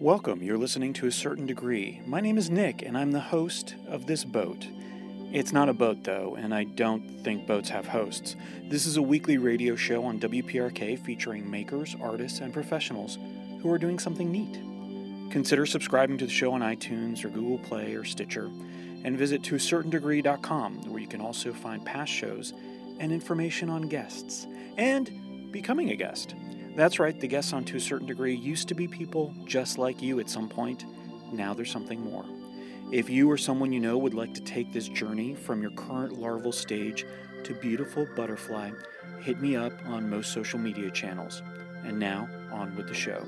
Welcome. You're listening to a certain degree. My name is Nick, and I'm the host of this boat. It's not a boat, though, and I don't think boats have hosts. This is a weekly radio show on WPRK featuring makers, artists, and professionals who are doing something neat. Consider subscribing to the show on iTunes or Google Play or Stitcher, and visit toacertaindegree.com, where you can also find past shows and information on guests and becoming a guest. That's right, the guests on To a Certain Degree used to be people just like you at some point. Now there's something more. If you or someone you know would like to take this journey from your current larval stage to beautiful butterfly, hit me up on most social media channels. And now, on with the show.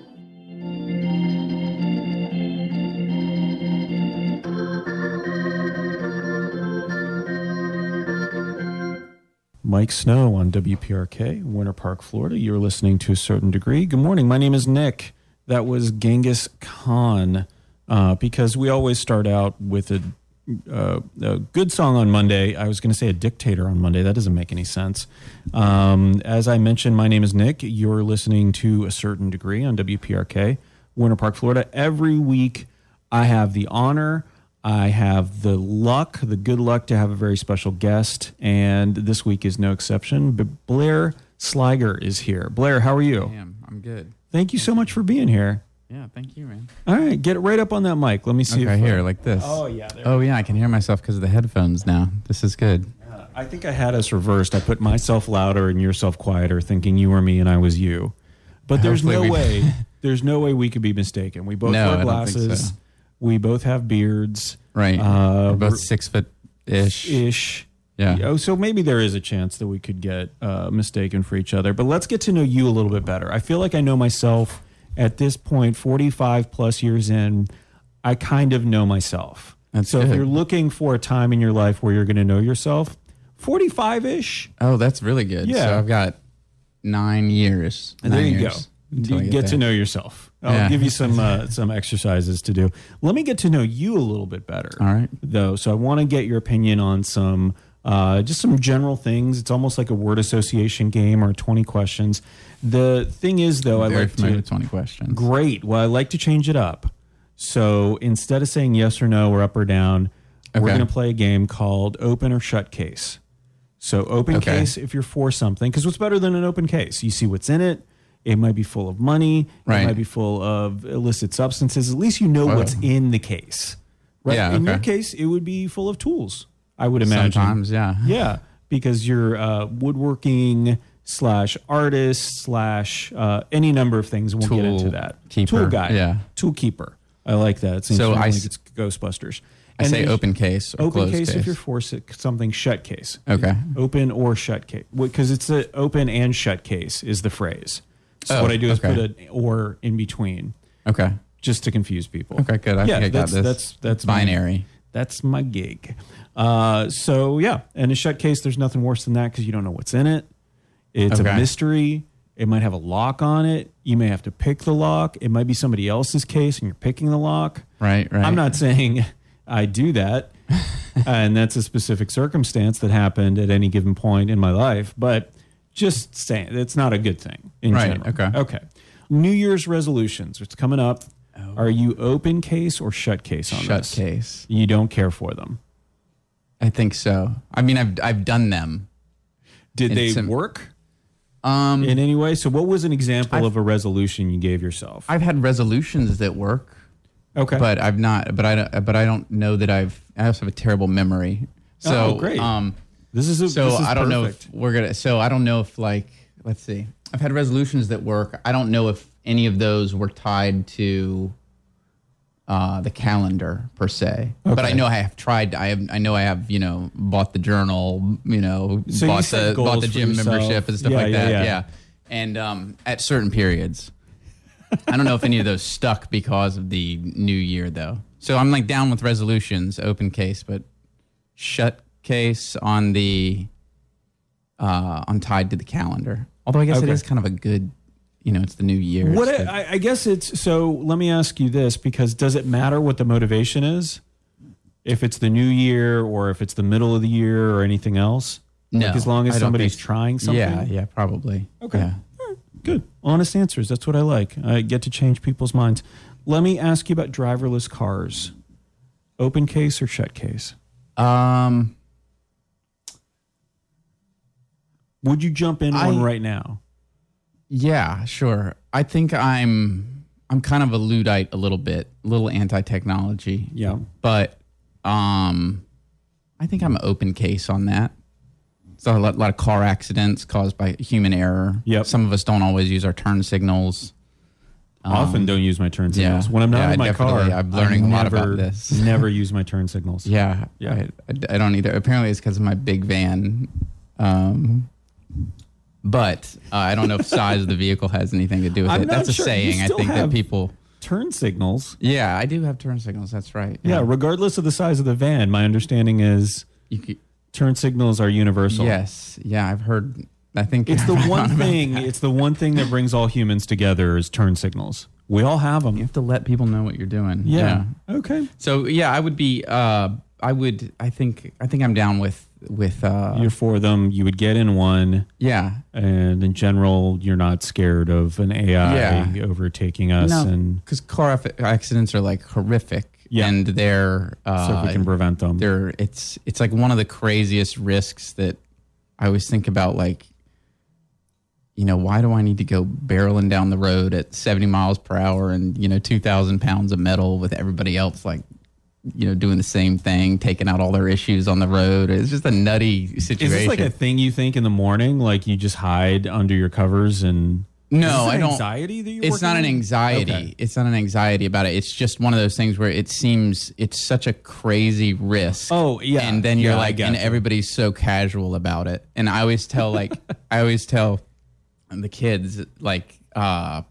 Miike Snow on WPRK, Winter Park, Florida. You're listening to a certain degree. Good morning. My name is Nick. That was Genghis Khan, uh, because we always start out with a, uh, a good song on Monday. I was going to say a dictator on Monday. That doesn't make any sense. Um, as I mentioned, my name is Nick. You're listening to a certain degree on WPRK, Winter Park, Florida. Every week, I have the honor I have the luck, the good luck to have a very special guest, and this week is no exception. But Blair Sliger is here. Blair, how are you? I am. I'm good. Thank you so much for being here. Yeah, thank you, man. All right, get right up on that mic. Let me see. Okay, if, here, like this. Oh yeah. There Oh yeah, I can hear myself because of the headphones now. This is good. Uh, I think I had us reversed. I put myself louder and yourself quieter, thinking you were me and I was you. But there's Hopefully no way. There's no way we could be mistaken. We both No, wear I don't think glasses. so. We both have beards. Right. Uh, We're both six foot ish. Ish. Yeah. Oh, so maybe there is a chance that we could get uh, mistaken for each other. But let's get to know you a little bit better. I feel like I know myself at this point, 45 plus years in. I kind of know myself. That's so if you're looking for a time in your life where you're going to know yourself, 45 ish, Oh, that's really good. Yeah. So I've got nine years. and there you years go. You get to know yourself. I'll Yeah. give you some uh, some exercises to do. Let me get to know you a little bit better. All right. though. So I want to get your opinion on some, uh, just some general things. It's almost like a word association game or 20 questions. The thing is, though, I Very like to. twenty questions. Great. Well, I like to change it up. So instead of saying yes or no or up or down, we're going to play a game called open or shut case. So open Okay. case if you're for something, because what's better than an open case? You see what's in it. It might be full of money. Right. It might be full of illicit substances. At least you know Whoa. what's in the case. Right. Yeah, In your case, it would be full of tools. I would imagine. Sometimes, yeah. Yeah, because you're uh, woodworking slash artist slash uh, any number of things. We'll get into that. keeper, Tool guy. yeah. Tool keeper. I like that. It seems So I like it's Ghostbusters. I And say open case or Open closed case, case. if you're for s- something shut case. Okay. Open or shut case. Because it's an open and shut case is the phrase. So Oh, what I do is okay. put an or in between okay. just to confuse people. Okay, good. I yeah, think I got that's, this. That's that's my- binary. that's my gig. Uh, so yeah, in a shut case, there's nothing worse than that because you don't know what's in it. It's a Okay. mystery. It might have a lock on it. You may have to pick the lock. It might be somebody else's case, and you're picking the lock. Right, right. I'm not saying I do that, and that's a specific circumstance that happened at any given point in my life. But just saying, it's not a good thing in Right, general. okay. Okay. New Year's resolutions. It's coming up. Are you open case or shut case on Oh. shut this? case. You don't care for them. I think so. I mean, I've I've done them. Did they It's a- work Um, in any way? So, what was an example of a resolution you gave yourself? I've had resolutions that work. okay, but I've not. But I don't. But I don't know that I've. I also have a terrible memory. So Oh, great. Um, this is a, so this is I don't know if we're gonna. So I don't know if like. Let's see. I've had resolutions that work. I don't know if any of those were tied to. Uh, the calendar per se, but I know I have tried. I have. I know I have. You know, bought the journal. You know, So bought set the bought the gym membership and stuff Yeah, like yeah, that. yeah. yeah. and um, at certain periods. I don't know if any of those stuck because of the new year, though. So I'm like down with resolutions, open case, but shut case on the uh, on tied to the calendar. Although I guess it Okay. is kind of a good, you know, it's the new year. What the- I, I guess it's so. Let me ask you this: because does it matter what the motivation is? If it's the new year, or if it's the middle of the year, or anything else? no, Like as long as I somebody's trying something. Yeah, yeah, probably. Okay. Yeah. Good. Honest answers. That's what I like. I get to change people's minds. Let me ask you about driverless cars. Open case or shut case? Um, Would you jump in I- one right now? yeah, sure. I think I'm I'm kind of a luddite a little bit, a little anti-technology. Yeah. but um, I think I'm an open case on that. So a lot, lot of car accidents caused by human error. Yep. Some of us don't always use our turn signals. Often don't use my turn yeah. signals. When I'm not Yeah, in my car. I'm learning I a lot about never- this. never use my turn signals. Yeah, Yeah. I, I, I don't either. Apparently, it's because of my big van. Um, but uh, I don't know if size of the vehicle has anything to do with I'm it. That's a sure. You saying. I think that people. Turn signals. Yeah, I do have turn signals. That's right. Yeah, regardless of the size of the van, my understanding is You could, turn signals are universal. yes. Yeah, I've heard. I think It's the one thing. that. It's the one thing that brings all humans together is turn signals. We all have them. You have to let people know what you're doing. Yeah. Okay. So yeah, I would be. Uh, I would. I think. I think I'm down with with. Uh, You're for them. You would get in one, yeah. and in general, you're not scared of an AI Yeah. overtaking us, No, and because car accidents are like horrific. Yeah. And they're. Uh, so we can prevent them. they're it's it's like one of the craziest risks that I always think about like you know why do I need to go barreling down the road at 70 miles per hour and you know 2000 pounds of metal with everybody else like you know doing the same thing taking out all their issues on the road it's just a nutty situation Is this like a thing you think in the morning? Like you just hide under your covers and no Is this an I don't Anxiety that you're it's not an anxiety Okay. it's not an anxiety about it it's just one of those things where it seems it's such a crazy risk Oh, yeah. and then you're Yeah, like and you. everybody's so casual about it and i always tell like i always tell the kids like uh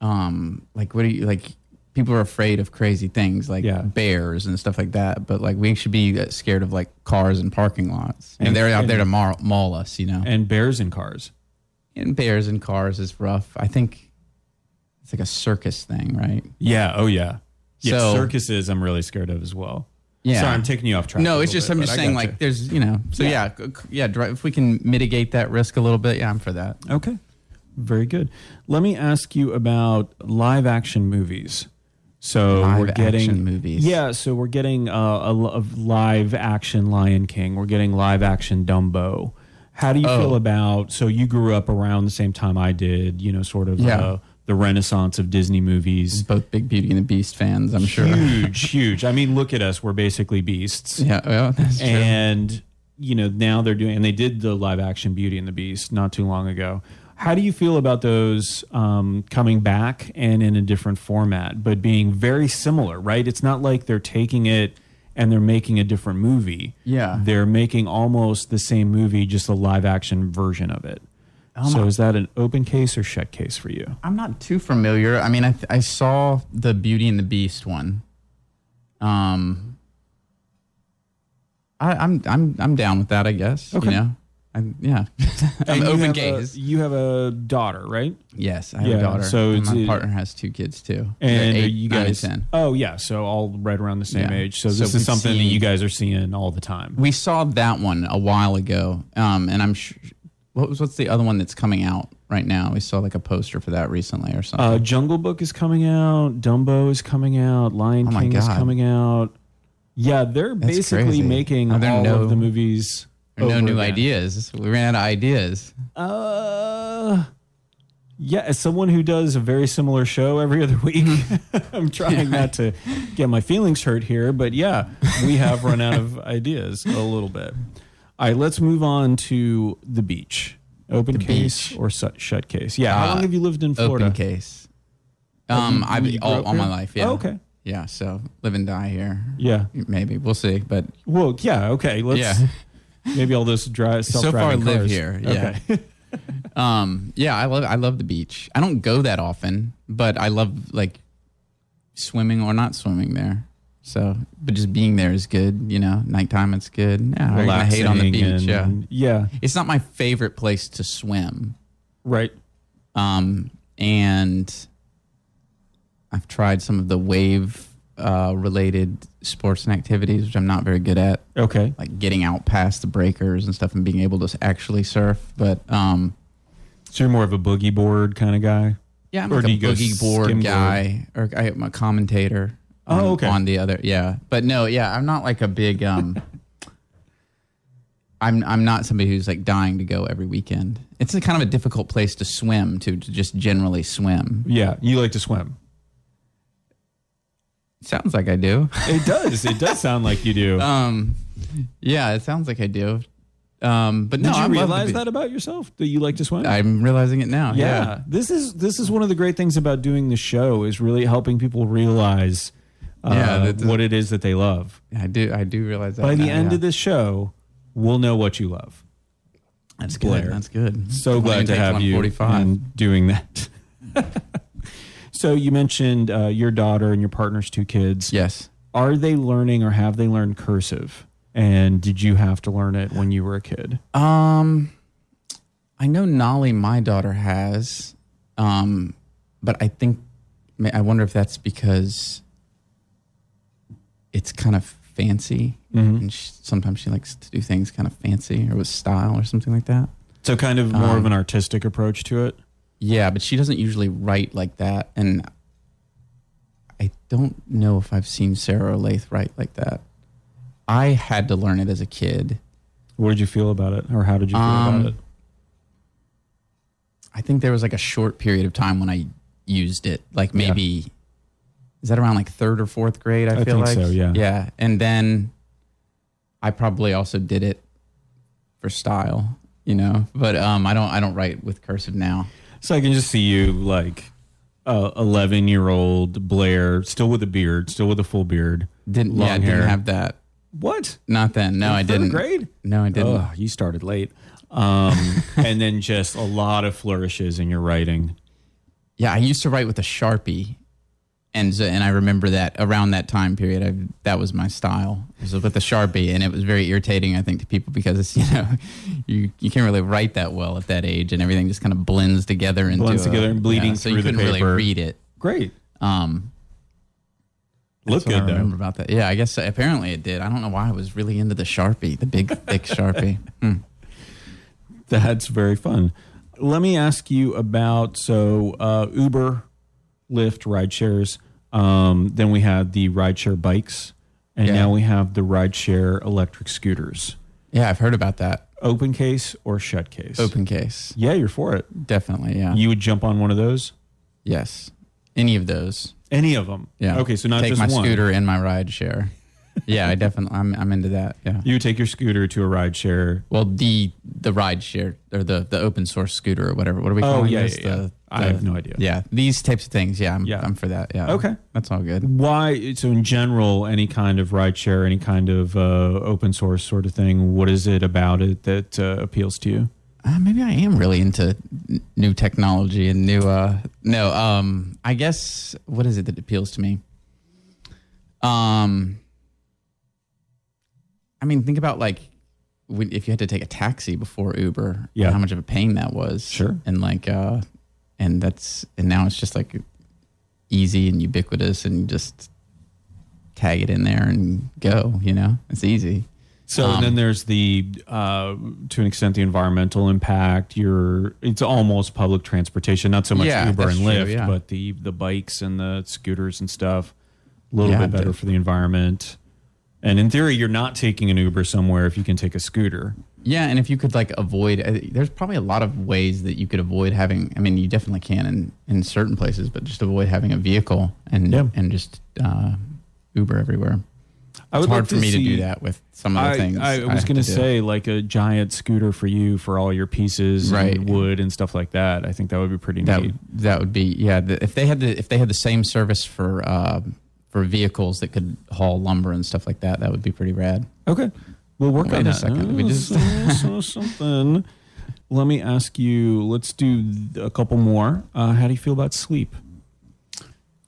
um like what do you like people are afraid of crazy things like Yeah. bears and stuff like that but like we should be uh, scared of like cars and parking lots and, And- they're out and- there to maul, maul us you know and bears in cars. and bears and cars is rough i think it's like a circus thing right Yeah. Oh yeah. Yeah. So- circuses, I'm really scared of as well. Yeah. Sorry, I'm taking you off track. No, it's just bit, I'm just saying like there's you know so yeah yeah, yeah if we can mitigate that risk a little bit yeah I'm for that. Okay. Very good. Let me ask you about live action movies. So Live we're getting movies. Yeah, so we're getting uh, a, of live action Lion King. We're getting live action Dumbo. How do you Oh. feel about? So you grew up around the same time I did. You know, sort of Yeah. uh, the renaissance of Disney movies. Both big Beauty and the Beast fans, I'm sure. Huge, huge. I mean, look at us. We're basically beasts. Yeah, well, that's true. and you know now they're doing and they did the live action beauty and the beast not too long ago how do you feel about those um, coming back and in a different format but being very similar right it's not like they're taking it and they're making a different movie Yeah. they're making almost the same movie just a live action version of it so is that an open case or shut case for you I'm not too familiar. I mean, I th- I saw the Beauty and the Beast one. Um, I, I'm I'm I'm down with that. I guess. Okay. You know, I'm yeah. I'm And you open have a- gaze. you have a daughter right yes, I have Yeah, a daughter. so and it's- my partner has two kids too. and They're eight, you nine, guys ten. oh yeah so all right around the same Yeah. age so So this is something that seen- you guys are seeing all the time We saw that one a while ago, um, and I'm sure. What was what's the other one that's coming out right now? We saw like a poster for that recently or something. Uh, Jungle Book is coming out. Dumbo is coming out. Lion Oh my King is God. coming out. Yeah, they're That's basically crazy. making Are there all no- of the movies. No new again. ideas. We ran out of ideas. Uh, yeah, as someone who does a very similar show every other week, I'm trying not to get my feelings hurt here, but yeah, we have run out of ideas a little bit. All right, let's move on to the beach. Open case beach. or shut, shut case? Yeah. How Uh, long have you lived in Florida? Open case. Um, I've all, all my life. Yeah. Oh, okay. Yeah. So live and die here. Yeah. Maybe we'll see. But Well, yeah. Okay. Let's. yeah. Maybe all those drive So far, live here. Yeah. Okay. Um. Yeah. I love. I love the beach. I don't go that often, but I love like swimming or not swimming there. So, but just being there is good. You know, nighttime it's good. Yeah. Gonna hate on the beach. Relaxing yeah. Yeah. It's not my favorite place to swim. Right. um, and I've tried some of the wave uh, related sports and activities, which I'm not very good at, Okay. like getting out past the breakers and stuff and being able to actually surf. But um, So you're more of a boogie board kind of guy. Yeah, I'm Or like a boogie board guy, or I, am a commentator. Oh, on, okay. On the other, yeah, but no, yeah, I'm not like a big. um I'm I'm not somebody who's like dying to go every weekend. It's a kind of a difficult place to swim to to just generally swim. Yeah, you like to swim. Sounds like I do. It does. it does sound like you do. Um, yeah, it sounds like I do. Um, but no, Did you I love realize that about yourself that you like to swim? I'm realizing it now. yeah. Yeah. this is this is one of the great things about doing the show is really helping people realize uh, Yeah, what it is that they love. I do. I do realize that By the now, end yeah. of this show, we'll know what you love. That's Blair. good. That's good. So glad to have you 45. and doing that. so you mentioned uh, your daughter and your partner's two kids. Yes. Are they learning or have they learned cursive? And did you have to learn it when you were a kid? Um, I know Nolly, my daughter, has, um, but I think I wonder if that's because it's kind of fancy, and she, sometimes she likes to do things kind of fancy or with style or something like that. So kind of more of Um, an artistic approach to it. Yeah, but she doesn't usually write like that, and I don't know if I've seen Sarah Olathe write like that. I had to learn it as a kid. What did you feel about it, or how did you feel Um, about it? I think there was like a short period of time when I used it, like maybe is that around like third or fourth grade? I, I feel think like so, yeah. yeah. And then I probably also did it for style, you know. But um, I don't I don't write with cursive now. So I can just see you like uh, eleven year old Blair, still with a beard, still with a full beard. Didn't Long yeah, hair. didn't have that. What? Not then. No, I didn't. grade? No, I didn't. Oh, you started late. Um, and then just a lot of flourishes in your writing. Yeah, I used to write with a sharpie, and so, and I remember that around that time period, I, that was my style. It was with a sharpie, and it was very irritating, I think, to people because it's you know you you can't really write that well at that age, and everything just kind of blends together into Blends a- together and bleeding yeah, so through you the couldn't really read it. Great. Um, Look good I though. remember about that. Yeah, I guess apparently it did. I don't know why I was really into the sharpie, the big thick sharpie. Hmm. That's very fun. Let me ask you about so uh, Uber, Lyft, ride shares. Um, then we had the rideshare bikes, and Yeah. now we have the rideshare electric scooters. Yeah, I've heard about that. Open case or shut case? Open case, Yeah, you're for it. definitely. Yeah. You would jump on one of those. yes. Any of those. Any of them. Yeah. Okay, so not take just my one. scooter and my ride share. yeah, I definitely I'm I'm into that. Yeah. You would take your scooter to a ride share. Well, the the ride share or the the open source scooter or whatever. What are we Oh, calling yeah, this? yeah, yeah. The, I have no idea. Yeah, these types of things. Yeah, I'm Yeah. I'm for that. Yeah. Okay. That's all good. Why? So in general, any kind of ride share, any kind of uh, open source sort of thing. What is it about it that uh, appeals to you? Uh, maybe I am really into n- new technology and new. uh No, um, I guess what is it that appeals to me? Um, I mean, think about like when, if you had to take a taxi before Uber, Yeah. how much of a pain that was. Sure. and like, uh, and that's and now it's just like easy and ubiquitous, and just tag it in there and go. You know, it's easy. So Um, and then there's the uh, to an extent the environmental impact. You're it's almost public transportation, not so much Yeah, Uber and true, Lyft, yeah. but the the bikes and the scooters and stuff. A little Yeah, bit better for the environment. And in theory, you're not taking an Uber somewhere if you can take a scooter. Yeah, and if you could like avoid, uh, there's probably a lot of ways that you could avoid having. I mean, you definitely can in in certain places, but just avoid having a vehicle and Yeah. and just uh, Uber everywhere. I It's hard like for me to do that with some of the I, things. I was going to do. say like a giant scooter for you for all your pieces Right. and wood and stuff like that. I think that would be pretty that neat. that would be yeah. The, if they had the if they had the same service for uh, for vehicles that could haul lumber and stuff like that, that would be pretty rad. Okay, we'll work Wait on a that. second. We Oh, just- so- so something. Let me ask you. Let's do a couple more. Uh, how do you feel about sleep?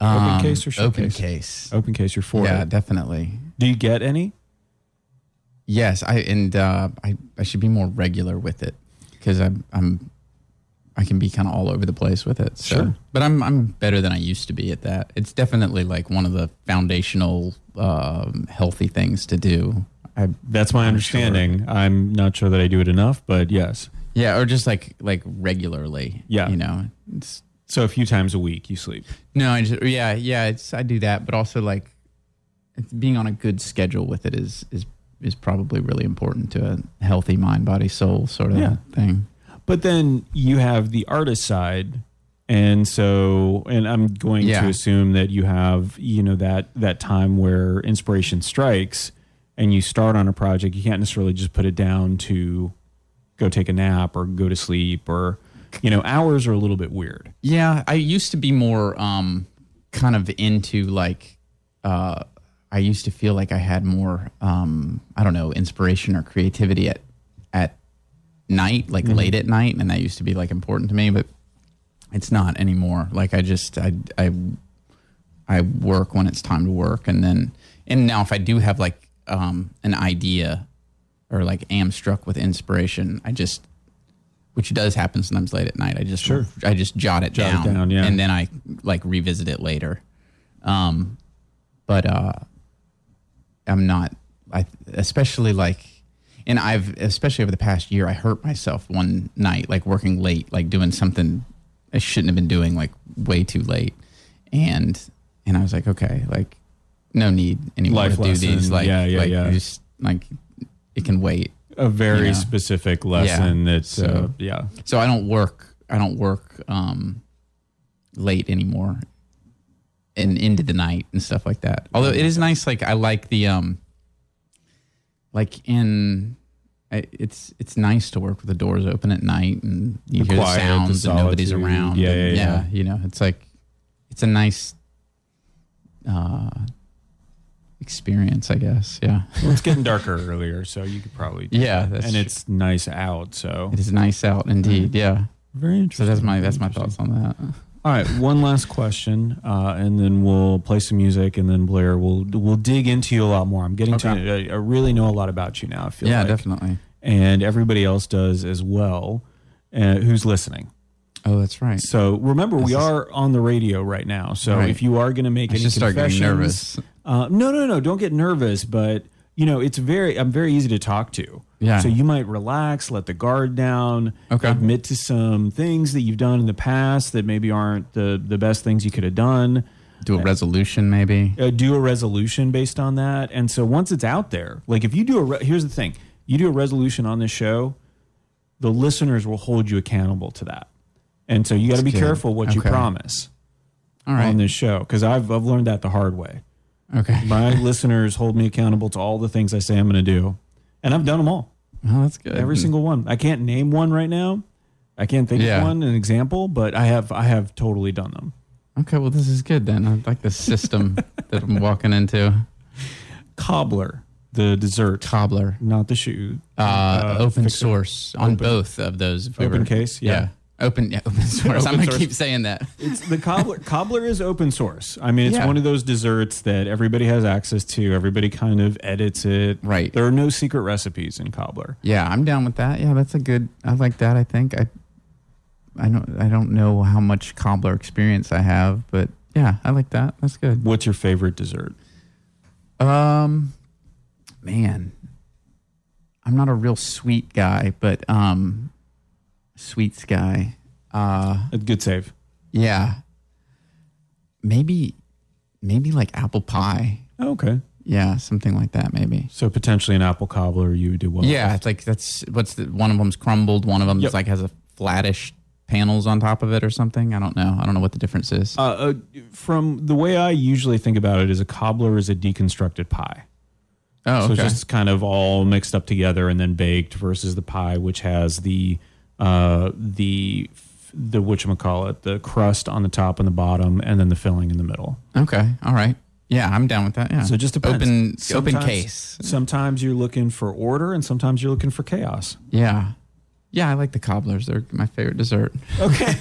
Open case or open case? case? Open case, you're for yeah, it. definitely. Do you get any? Yes, I and uh, I I should be more regular with it because I'm I'm I can be kind of all over the place with it. So, Sure. but I'm I'm better than I used to be at that. It's definitely like one of the foundational um, healthy things to do. I That's my I'm understanding. I'm not sure that I do it enough, but yes. Yeah, or just like like regularly. Yeah. you know. It's, So a few times a week you sleep. no, I just yeah yeah. It's I do that, but also like it's, being on a good schedule with it is is is probably really important to a healthy mind, body, soul sort of Yeah. thing. But then you have the artist side. And so, and I'm going Yeah. to assume that you have, you know, that that time where inspiration strikes, and you start on a project. You can't necessarily just put it down to go take a nap or go to sleep, or you know, hours are a little bit weird. Yeah, I used to be more um kind of into like uh I used to feel like I had more um I don't know, inspiration or creativity at at night, like late at night, and that used to be like important to me, but it's not anymore. Like I just I I I work when it's time to work and then and now if I do have like um an idea or like am struck with inspiration, I just which does happen sometimes late at night. I just Sure. I just jot it, Jot it down, down, yeah. and then I like revisit it later. Um, but uh, I'm not. I especially like, and I've especially over the past year, I hurt myself one night, like working late, like doing something I shouldn't have been doing, like way too late, and and I was like, okay, like no need anymore Life to do these, like Yeah, yeah, like, yeah. Just like it can wait. A very Yeah. specific lesson that, uh, So- yeah, so I don't work. I don't work um, late anymore, and into the night and stuff like that. Although it is nice. Like I like the um, like in. It's it's nice to work with the doors open at night and you The hear quiet, the sounds the and nobody's around. Yeah, and, yeah, yeah. You know, it's like it's a nice uh, experience, I guess. Yeah, Well, it's getting darker earlier, so you could probably Yeah, that's and true. it's nice out. So it is nice out indeed. Yeah. very interesting. So interesting. that's my that's my thoughts on that. All right, one last question, uh, and then we'll play some music, and then Blair, we'll we'll dig into you a lot more. I'm getting Okay. to I, I really know a lot about you now. I feel Yeah, like. definitely. and everybody else does as well, uh, who's listening. Oh, that's right. So remember, we is- are on the radio right now. So Right. if you are going to make I any should start getting confessions, nervous. Uh, no, no, no, don't get nervous. But you know, it's very, I'm very easy to talk to. Yeah. So you might relax, let the guard down, Okay. admit to some things that you've done in the past that maybe aren't the the best things you could have done. Do a resolution, maybe. Uh, do a resolution based on that. And so once it's out there, like if you do a, re- here's the thing, you do a resolution on this show, the listeners will hold you accountable to that. And so you got to be good. careful what you promise All right. on this show because I've I've learned that the hard way. Okay. My listeners hold me accountable to all the things I say I'm going to do, and I've done them all, Oh, that's good. every single one. I can't name one right now. I can't think Yeah. of one an example, but I have I have totally done them. Okay, well, this is good then. I like the system that I'm walking into. Cobbler, the dessert, Cobbler, not the shoe. uh, open fixer. source on both of those. if Open were- case, yeah. Open, yeah, open source. I'm gonna source. keep saying that. It's the cobbler. cobbler is open source. I mean, it's Yeah. one of those desserts that everybody has access to. Everybody kind of edits it. Right. There are no secret recipes in cobbler. Yeah, I'm down with that. Yeah, that's a good. I like that. I think I. I don't. I don't know how much cobbler experience I have, but yeah, I like that. That's good. What's your favorite dessert? Um, man, I'm not a real sweet guy, but um, sweets guy. Uh, A good save. yeah, maybe, maybe like apple pie. Oh, okay. Yeah, something like that. Maybe. So potentially an apple cobbler you would do well. yeah, with. it's like that's what's the one of them's crumbled. One of them Yep. is like has a flattish panels on top of it or something. I don't know. I don't know what the difference is. Uh, uh, from the way I usually think about it, is a cobbler is a deconstructed pie. oh, So okay. it's just kind of all mixed up together and then baked versus the pie, which has the uh, the the whatchamacallit, the crust on the top and the bottom, and then the filling in the middle. okay. All right. Yeah, I'm down with that. Yeah. So just depends. Open, open case. Sometimes you're looking for order, and sometimes you're looking for chaos. Yeah. Yeah, I like the cobblers. They're my favorite dessert. Okay.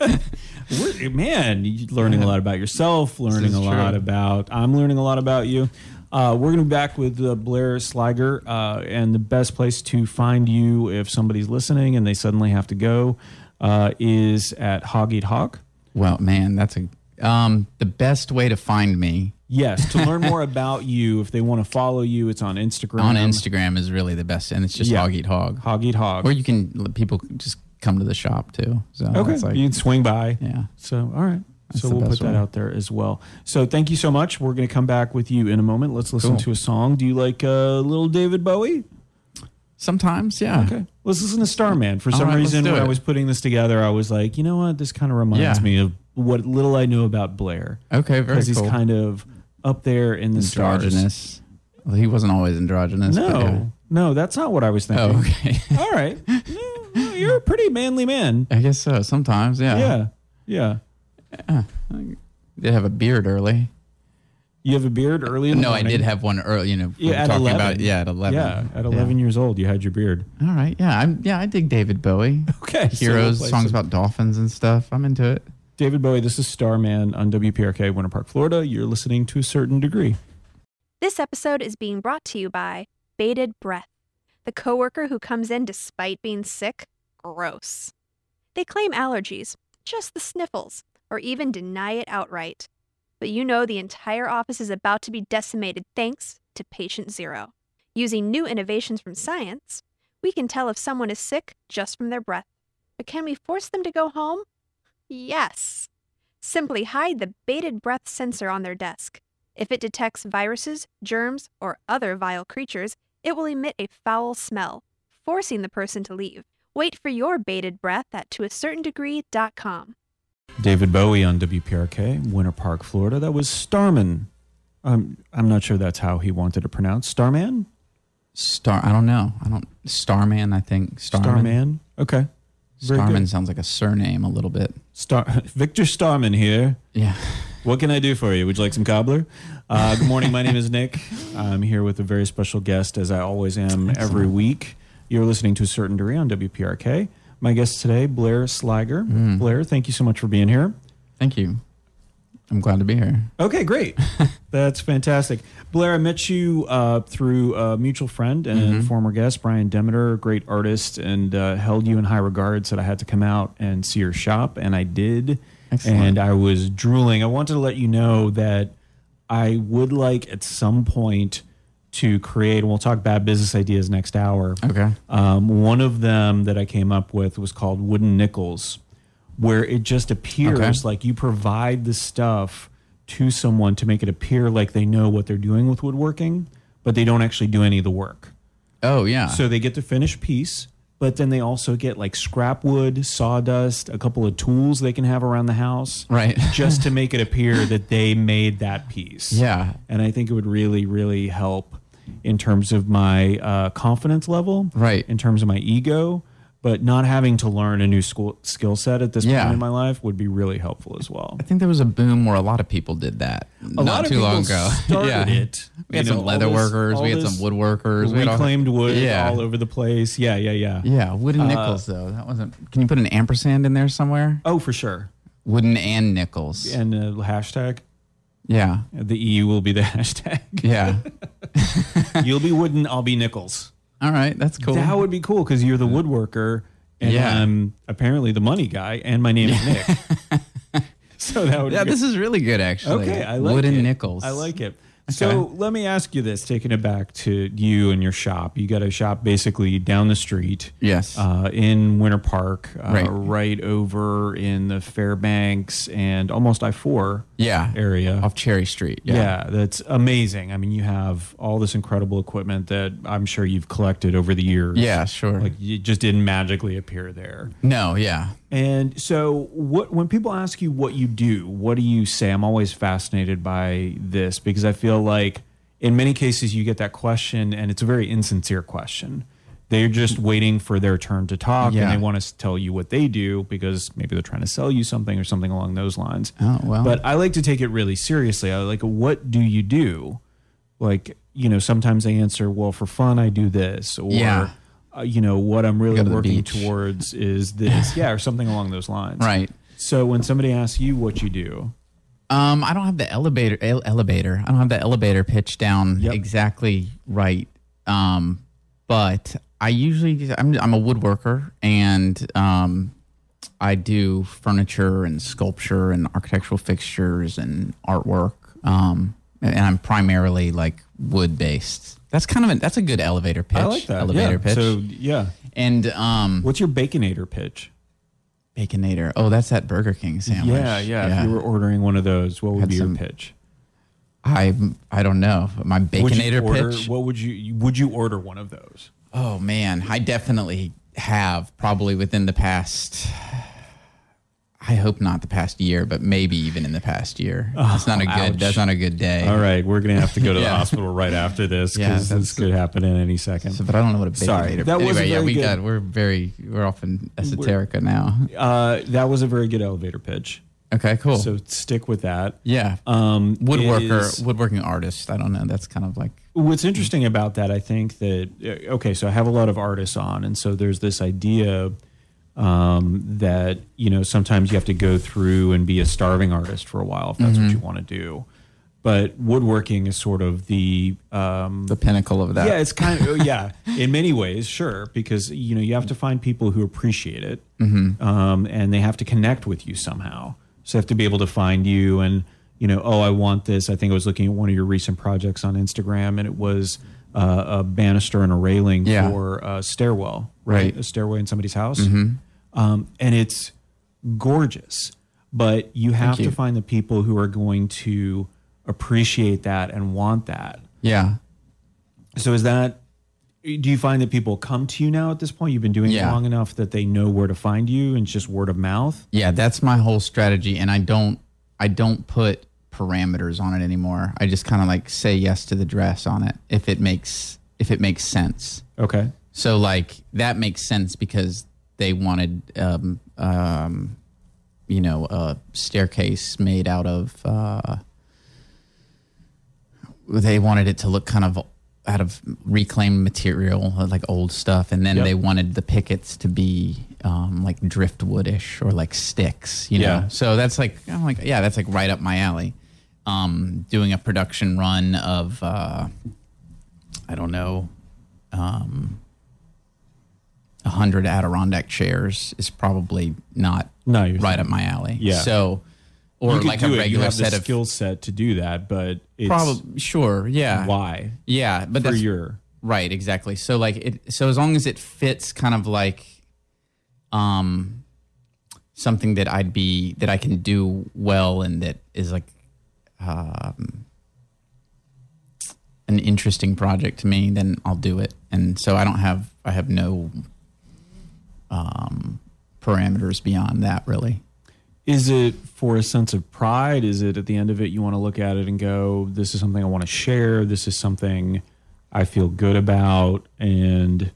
Man, you're learning a lot about yourself, learning a lot about. I'm learning a lot about you. Uh, we're going to be back with uh, Blair Sliger, uh, and the best place to find you if somebody's listening and they suddenly have to go uh, is at Hog Eat Hog. Well, man, that's a Um, the best way to find me Yes, to learn more about you, if they want to follow you, it's on Instagram. on Instagram is really the best, and it's just Yeah. hog eat hog. Hog Eat Hog. Or you can let people just come to the shop too. So okay, like, you can swing by. yeah. So, all right. That's so we'll put best that way. out there as well. So thank you so much. We're going to come back with you in a moment. Let's listen Cool. to a song. Do you like uh, little David Bowie? Sometimes, yeah. Okay. Let's listen to Starman. For some right, reason, do when I was putting this together, I was like, you know what? This kind of reminds Yeah. me of what little I know about Blair. Okay, very Because he's cool. kind of up there in the stars. androgynous. Well, he wasn't always androgynous. No, but yeah. no, that's not what I was thinking. Oh, okay. All right. No, no, you're a pretty manly man. I guess so. Sometimes, yeah. Yeah. Yeah. Did have a beard early. You have a beard early in the No, I did have one early. You know, Yeah, at talking 11. about yeah at eleven. Yeah, at 11 years old, you had your beard. All right. Yeah, I'm. Yeah, I dig David Bowie. Okay. so we'll Heroes, play songs some- about dolphins and stuff. I'm into it. David Bowie. This is Starman on WPRK, Winter Park, Florida. You're listening to a certain degree. This episode is being brought to you by Bated Breath, the coworker who comes in despite being sick. Gross. They claim allergies, just the sniffles, or even deny it outright. But you know the entire office is about to be decimated thanks to Patient Zero. Using new innovations from science, we can tell if someone is sick just from their breath. But can we force them to go home? Yes. Simply hide the bated breath sensor on their desk. If it detects viruses, germs, or other vile creatures, it will emit a foul smell, forcing the person to leave. Wait for your bated breath at toacertaindegree.com. David Bowie on WPRK, Winter Park, Florida. That was Starman. Um, I'm not sure that's how he wanted to pronounce Starman. Star. I don't know. I don't. Starman. I think Starman. Starman. Okay. Very Starman good. sounds like a surname a little bit. Star Victor Starman here. Yeah. What can I do for you? Would you like some cobbler? Uh, good morning. My name is Nick. I'm here with a very special guest, as I always am every week. You're listening to a certain degree on WPRK. My guest today, Blair Slager. Mm. Blair, thank you so much for being here. Thank you. I'm glad to be here. Okay, great. That's fantastic. Blair, I met you uh, through a mutual friend and Mm-hmm. former guest, Brian Demeter, great artist, and uh, held you in high regard. Said I had to come out and see your shop, and I did. Excellent. And I was drooling. I wanted to let you know that I would like at some point to create, and we'll talk bad business ideas next hour. Okay. Um, one of them that I came up with was called Wooden Nickels, where it just appears Okay. like you provide the stuff to someone to make it appear like they know what they're doing with woodworking, but they don't actually do any of the work. Oh yeah. So they get the finished piece, but then they also get like scrap wood, sawdust, a couple of tools they can have around the house. right. just to make it appear that they made that piece. yeah. And I think it would really, really help in terms of my uh, confidence level, Right. in terms of my ego. But not having to learn a new school, skill set at this Yeah. point in my life would be really helpful as well. I think there was a boom where a lot of people did that. A not lot of too long ago. yeah. it. We had You some know, leather this- workers. We had some woodworkers. we all- Reclaimed wood Yeah. all over the place. Yeah, yeah, yeah. Yeah, wooden Uh, nickels though. That wasn't. Can you put an ampersand in there somewhere? Oh, for sure. Wooden and nickels. And uh, hashtag. Yeah. The EU will be the hashtag. Yeah. You'll be wooden, I'll be nickels. All right, that's cool. That would be cool because you're the woodworker and Yeah. I'm apparently the money guy and my name is Nick. so that would yeah, be this is really good actually. okay. I like wooden it. nickels. I like it. So let me ask you this, taking it back to you and your shop. You got a shop basically down the street Yes. uh, in Winter Park, uh, Right. right over in the Fairbanks and almost I 4 yeah. area. Off Cherry Street. Yeah. Yeah. that's amazing. I mean, you have all this incredible equipment that I'm sure you've collected over the years. Yeah, sure. Like it just didn't magically appear there. no, yeah. And so what when people ask you what you do, what do you say? I'm always fascinated by this because I feel like in many cases you get that question and it's a very insincere question. They're just waiting for their turn to talk Yeah. and they want to tell you what they do because maybe they're trying to sell you something or something along those lines. Oh, well. But I like to take it really seriously. I like what do you do? Like, you know, sometimes they answer, well, for fun I do this or Yeah. Uh, you know, what I'm really working towards is this. yeah, or something along those lines. Right. So when somebody asks you what you do, Um, I don't have the elevator ele- elevator. I don't have the elevator pitch down Yep. exactly right. Um, but I usually I'm I'm a woodworker and um, I do furniture and sculpture and architectural fixtures and artwork. Um, and I'm primarily like wood based. That's kind of a, that's a good elevator pitch. I like that. Elevator yeah. pitch. So yeah, and um, what's your baconator pitch? Baconator. Oh, that's that Burger King sandwich. Yeah, yeah, If you were ordering one of those, what would Had be some- your pitch? I I don't know. My baconator order, pitch. What would you would you order one of those? Oh man, I definitely have probably within the past. I hope not the past year, but maybe even in the past year. that's not a good. That's not a good day. All right, we're gonna have to go to the Yeah. hospital right after this Yeah, because that's- this could happen in any second. So, but I don't know what a baconator. Sorry, that anyway, wasn't yeah, we good. got. We're very. We're off in esoterica now. Uh, that was a very good elevator pitch. Okay, cool. So stick with that. yeah, Um, woodworker, is- woodworking artist. I don't know. That's kind of like What's interesting about that, I think that uh, okay, so I have a lot of artists on, and so there's this idea um, that you know sometimes you have to go through and be a starving artist for a while if that's what you want to do. But woodworking is sort of the um, the pinnacle of that. yeah, it's kind of yeah. In many ways, sure, because you know you have to find people who appreciate it, um, and they have to connect with you somehow. So they have to be able to find you, and you know, oh, I want this. I think I was looking at one of your recent projects on Instagram, and it was uh, a banister and a railing Yeah. for a stairwell, Right. A stairway in somebody's house, um, and it's gorgeous. But you have you. to find the people who are going to appreciate that and want that. yeah. So is that? Do you find that people come to you now at this point? You've been doing it long enough that they know where to find you, and it's just word of mouth. Yeah, that's my whole strategy, and I don't I don't put parameters on it anymore. I just kind of like say yes to the dress on it if it makes if it makes sense. Okay. So like that makes sense because they wanted um um you know a staircase made out of uh they wanted it to look kind of out of reclaimed material like old stuff and then Yep. they wanted the pickets to be um, like driftwoodish or like sticks you know Yeah. so that's like i'm like yeah that's like right up my alley um, doing a production run of uh, i don't know um, a hundred Adirondack chairs is probably not No, right up my alley. Yeah. So, or like a it. You regular have set the of skill set to do that, but it's probably sure. Yeah. why Yeah, but for your right. Exactly. So like it. So as long as it fits, kind of like, um, something that I'd be that I can do well and that is like, um, an interesting project to me, then I'll do it. And so I don't have I have no um parameters beyond that really. is it for a sense of pride? Is it at the end of it you want to look at it and go, "This is something I want to share. This is something I feel good about," and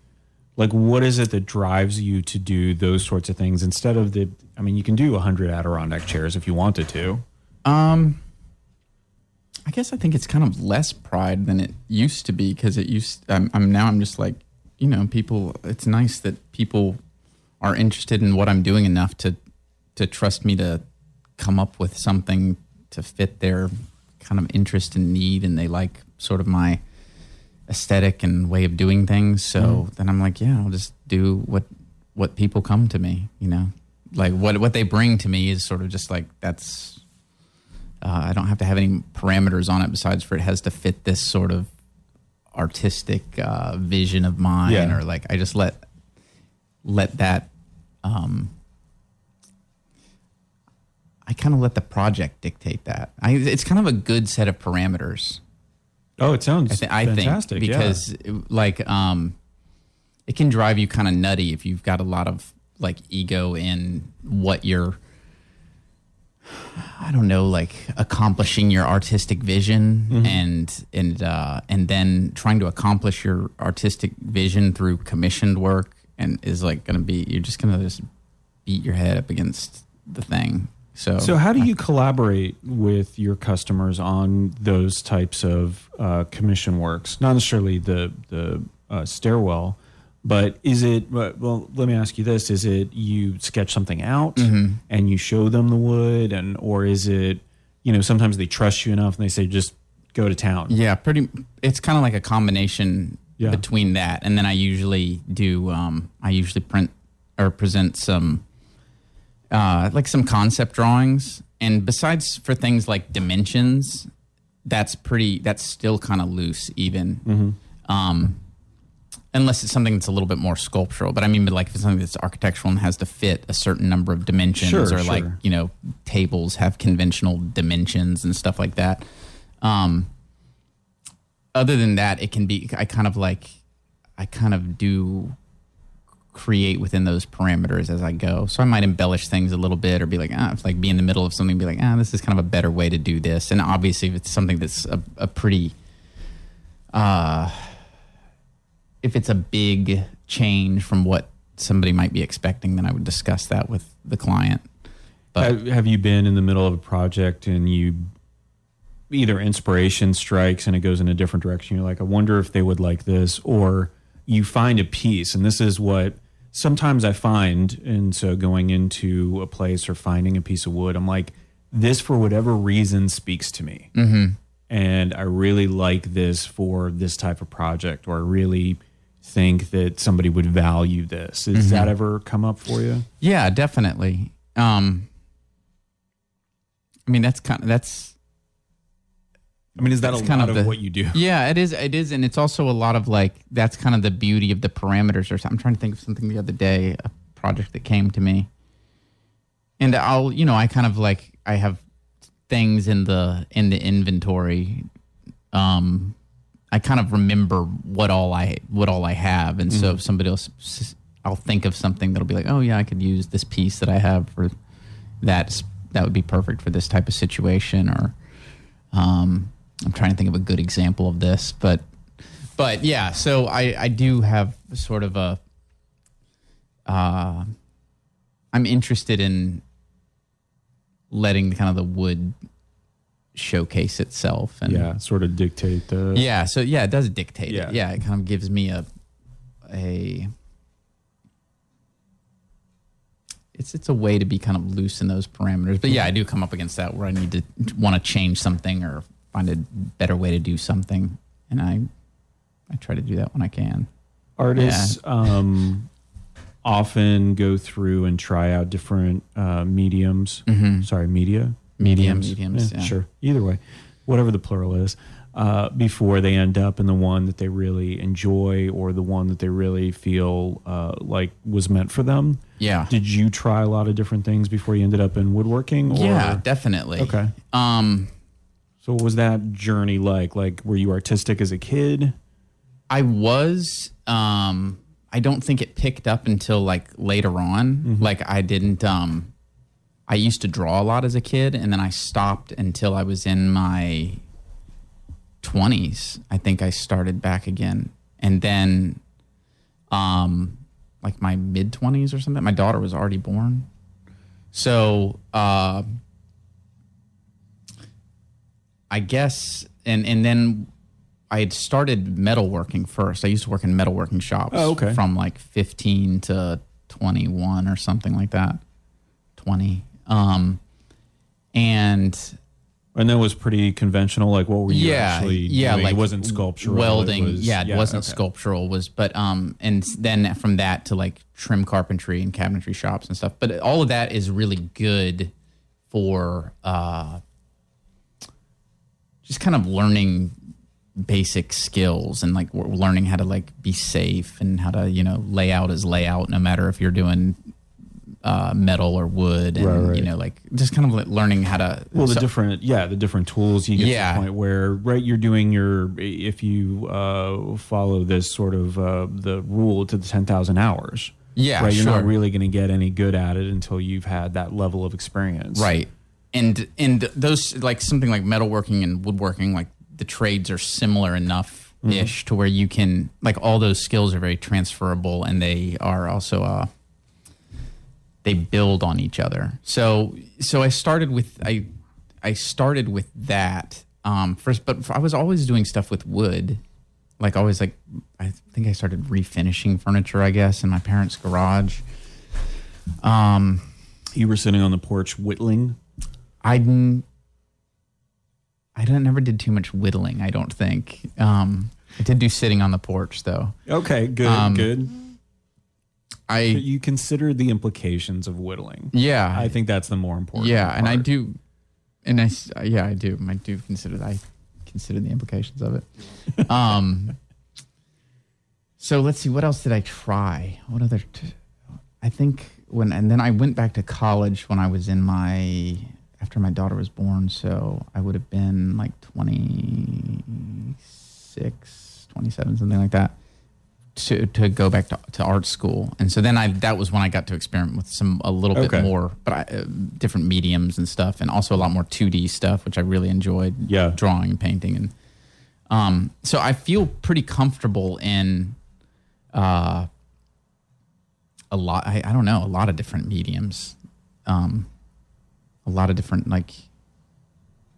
like what is it that drives you to do those sorts of things instead of the? I mean, you can do hundred Adirondack chairs if you wanted to. Um, I guess I think it's kind of less pride than it used to be because it used. I'm, I'm now. I'm just like, you know, people. It's nice that people are interested in what I'm doing enough to to trust me to come up with something to fit their kind of interest and need, and they like sort of my aesthetic and way of doing things. So mm-hmm. then I'm like, yeah, I'll just do what what people come to me. You know, like what what they bring to me is sort of just like that's uh, I don't have to have any parameters on it besides for it has to fit this sort of artistic uh, vision of mine, Yeah. or like I just let let that. Um, I kind of let the project dictate that. I, it's kind of a good set of parameters. Oh, it sounds I, thi- I fantastic. think yeah. because like um, it can drive you kind of nutty if you've got a lot of like ego in what you're. I don't know, like accomplishing your artistic vision Mm-hmm. and and uh, and then trying to accomplish your artistic vision through commissioned work and is like going to be you're just going to just beat your head up against the thing. So So, how do you collaborate with your customers on those types of uh, commission works? Not necessarily the the uh, stairwell, but is it? Well, let me ask you this: Is it you sketch something out and you show them the wood, and or is it you know sometimes they trust you enough and they say just go to town? Yeah, pretty. It's kind of like a combination Yeah. between that, and then I usually do. Um, I usually print or present some uh, like some concept drawings. And besides for things like dimensions, that's pretty. That's still kind of loose, even. Um, unless it's something that's a little bit more sculptural. But I mean, like if it's something that's architectural and has to fit a certain number of dimensions, Sure, or like you know, tables have conventional dimensions and stuff like that. Um, other than that, it can be. I kind of like. I kind of do create within those parameters as I go. So I might embellish things a little bit or be like, ah, if like be in the middle of something, be like, ah, this is kind of a better way to do this. And obviously, if it's something that's a, a pretty, uh, if it's a big change from what somebody might be expecting, then I would discuss that with the client. But have, you been in the middle of a project and you either inspiration strikes and it goes in a different direction? You're like, I wonder if they would like this, or you find a piece, and this is what sometimes I find. And so going into a place or finding a piece of wood, I'm like, this for whatever reason speaks to me. Mm-hmm. And I really like this for this type of project, or I really think that somebody would value this. Does that ever come up for you? yeah, definitely. Um, I mean, that's kind of that's I mean, is that a kind lot of of, the- what you do? Yeah, it is. It is, and it's also a lot of like that's kind of the beauty of the parameters. Or something. I'm trying to think of something the other day, a project that came to me, and I'll, you know, I kind of like I have things in the in the inventory. Um, I kind of remember what all I what all I have, and so if somebody else, I'll think of something that'll be like, oh yeah, I could use this piece that I have for that. That would be perfect for this type of situation, or um, I'm trying to think of a good example of this, but but yeah. So I I do have sort of a. Uh, I'm interested in letting kind of the wood showcase itself, and yeah, sort of dictate the. yeah. So yeah, it does dictate Yeah. it. Yeah, it kind of gives me a a. It's it's a way to be kind of loose in those parameters, but yeah, I do come up against that where I need to want to change something or find a better way to do something, and I I try to do that when I can. Artists um, often go through and try out different uh, mediums. Sorry, media. Medium, mediums, yeah. Sure. Either way, whatever the plural is, uh, before they end up in the one that they really enjoy or the one that they really feel uh, like was meant for them. Yeah, Did you try a lot of different things before you ended up in woodworking? Or? yeah, definitely. Okay. Um, So what was that journey like? Like, were you artistic as a kid? I was. Um, I don't think it picked up until like later on. Like I didn't. Um, I used to draw a lot as a kid, and then I stopped until I was in my twenties. I think I started back again, and then, um, like my mid twenties or something. My daughter was already born, so uh, I guess, and and then I had started metalworking first. I used to work in metalworking shops. Oh, okay. From like 15 to 21 or something like that. 20. Um, and And that was pretty conventional. Like, what were you yeah, actually yeah, doing? like it wasn't sculptural. welding. It was- yeah, it wasn't okay. sculptural. Was but um, and then from that to like trim carpentry and cabinetry shops and stuff. But all of that is really good for uh, just kind of learning basic skills and like learning how to like be safe and how to you know layout is layout no matter if you're doing uh, metal or wood and Right, right. you know like just kind of like learning how to Well, the so- different, yeah, the different tools you get Yeah. to the point where, right, you're doing your, if you uh, follow this sort of uh, the rule to the 10,000 hours, yeah right, you're sure. not really going to get any good at it until you've had that level of experience. right and and those like something like metalworking and woodworking like the trades are similar enough ish to where you can like all those skills are very transferable and they are also uh they build on each other so so i started with i i started with that um first but i was always doing stuff with wood like always like i think i started refinishing furniture i guess in my parents garage um You were sitting on the porch whittling. I didn't. I don't, never did too much whittling. I don't think. Um, I did do sitting on the porch though. Okay, good, Um, good. I you consider the implications of whittling. yeah I think that's the more important. yeah, and I do, and I yeah I do I do consider I consider the implications of it. um, so let's see, what else did I try? What other? T- I think when and then I went back to college when I was in my after my daughter was born, so I would have been like 26, 27, something like that. To, to go back to, to art school, and so then I that was when I got to experiment with some a little Okay. bit more, but I, uh, different mediums and stuff, and also a lot more two D stuff, which I really enjoyed. Yeah. drawing and painting, and um, so I feel pretty comfortable in uh, a lot. I, I don't know a lot of different mediums, um, a lot of different like.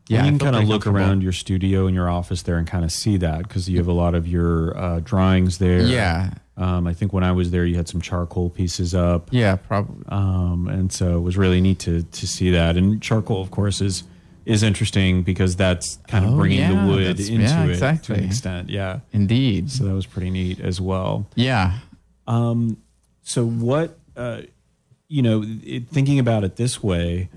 Yeah, you can kind of look around your studio and your office there and kind of see that because you have a lot of your uh, drawings there. Yeah, Um, I think when I was there, you had some charcoal pieces up. yeah, probably. um, and so it was really neat to to see that. And charcoal, of course, is is interesting because that's kind of Oh, bringing yeah, the wood into yeah, it to an extent. Yeah, Indeed. so that was pretty neat as well. Yeah. Um, so what uh, you know, it, thinking about it this way,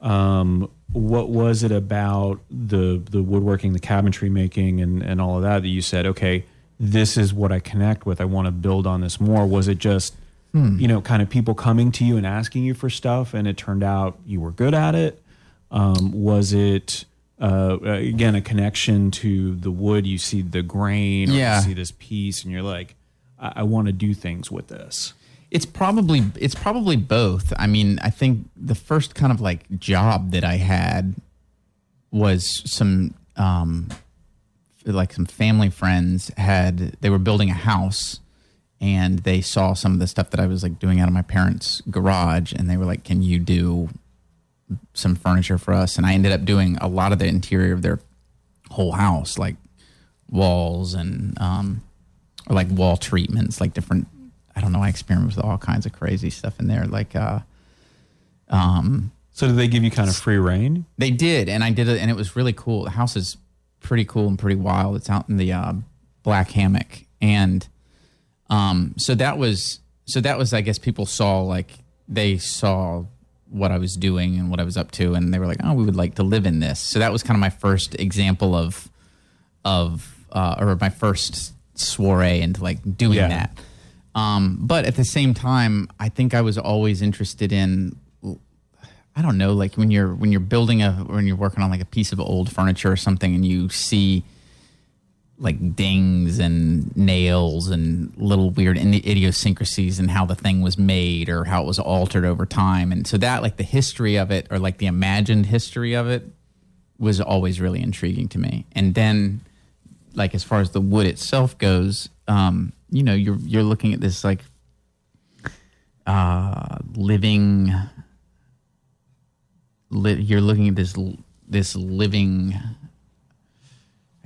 um, what was it about the the woodworking, the cabinetry making, and and all of that that you said, okay, this is what I connect with. I want to build on this more. Was it just you know, kind of people coming to you and asking you for stuff, and it turned out you were good at it? Um, was it uh, again a connection to the wood? You see the grain, or Yeah. you see this piece, and you're like, I, I want to do things with this. It's probably it's probably both. I mean, I think the first kind of like job that I had was some um like some family friends had they were building a house and they saw some of the stuff that I was like doing out of my parents' garage and they were like, "Can you do some furniture for us?" And I ended up doing a lot of the interior of their whole house, like walls and um or like wall treatments, like different. I don't know. I experimented with all kinds of crazy stuff in there. Like, uh, um, So did they give you kind of free rein? they did, and I did it, and it was really cool. The house is pretty cool and pretty wild. It's out in the uh, Black Hammock, and um, so that was so that was. I guess people saw like they saw what I was doing and what I was up to, and they were like, "Oh, we would like to live in this." So that was kind of my first example of of uh, or my first soiree into like doing Yeah. that. Um, but at the same time, I think I was always interested in I don't know, like when you're when you're building a when you're working on like a piece of old furniture or something, and you see like dings and nails and little weird idiosyncrasies and how the thing was made or how it was altered over time, and so that like the history of it or like the imagined history of it was always really intriguing to me. And then, like as far as the wood itself goes, um, you know, you're you're looking at this like uh, living li- you're looking at this this living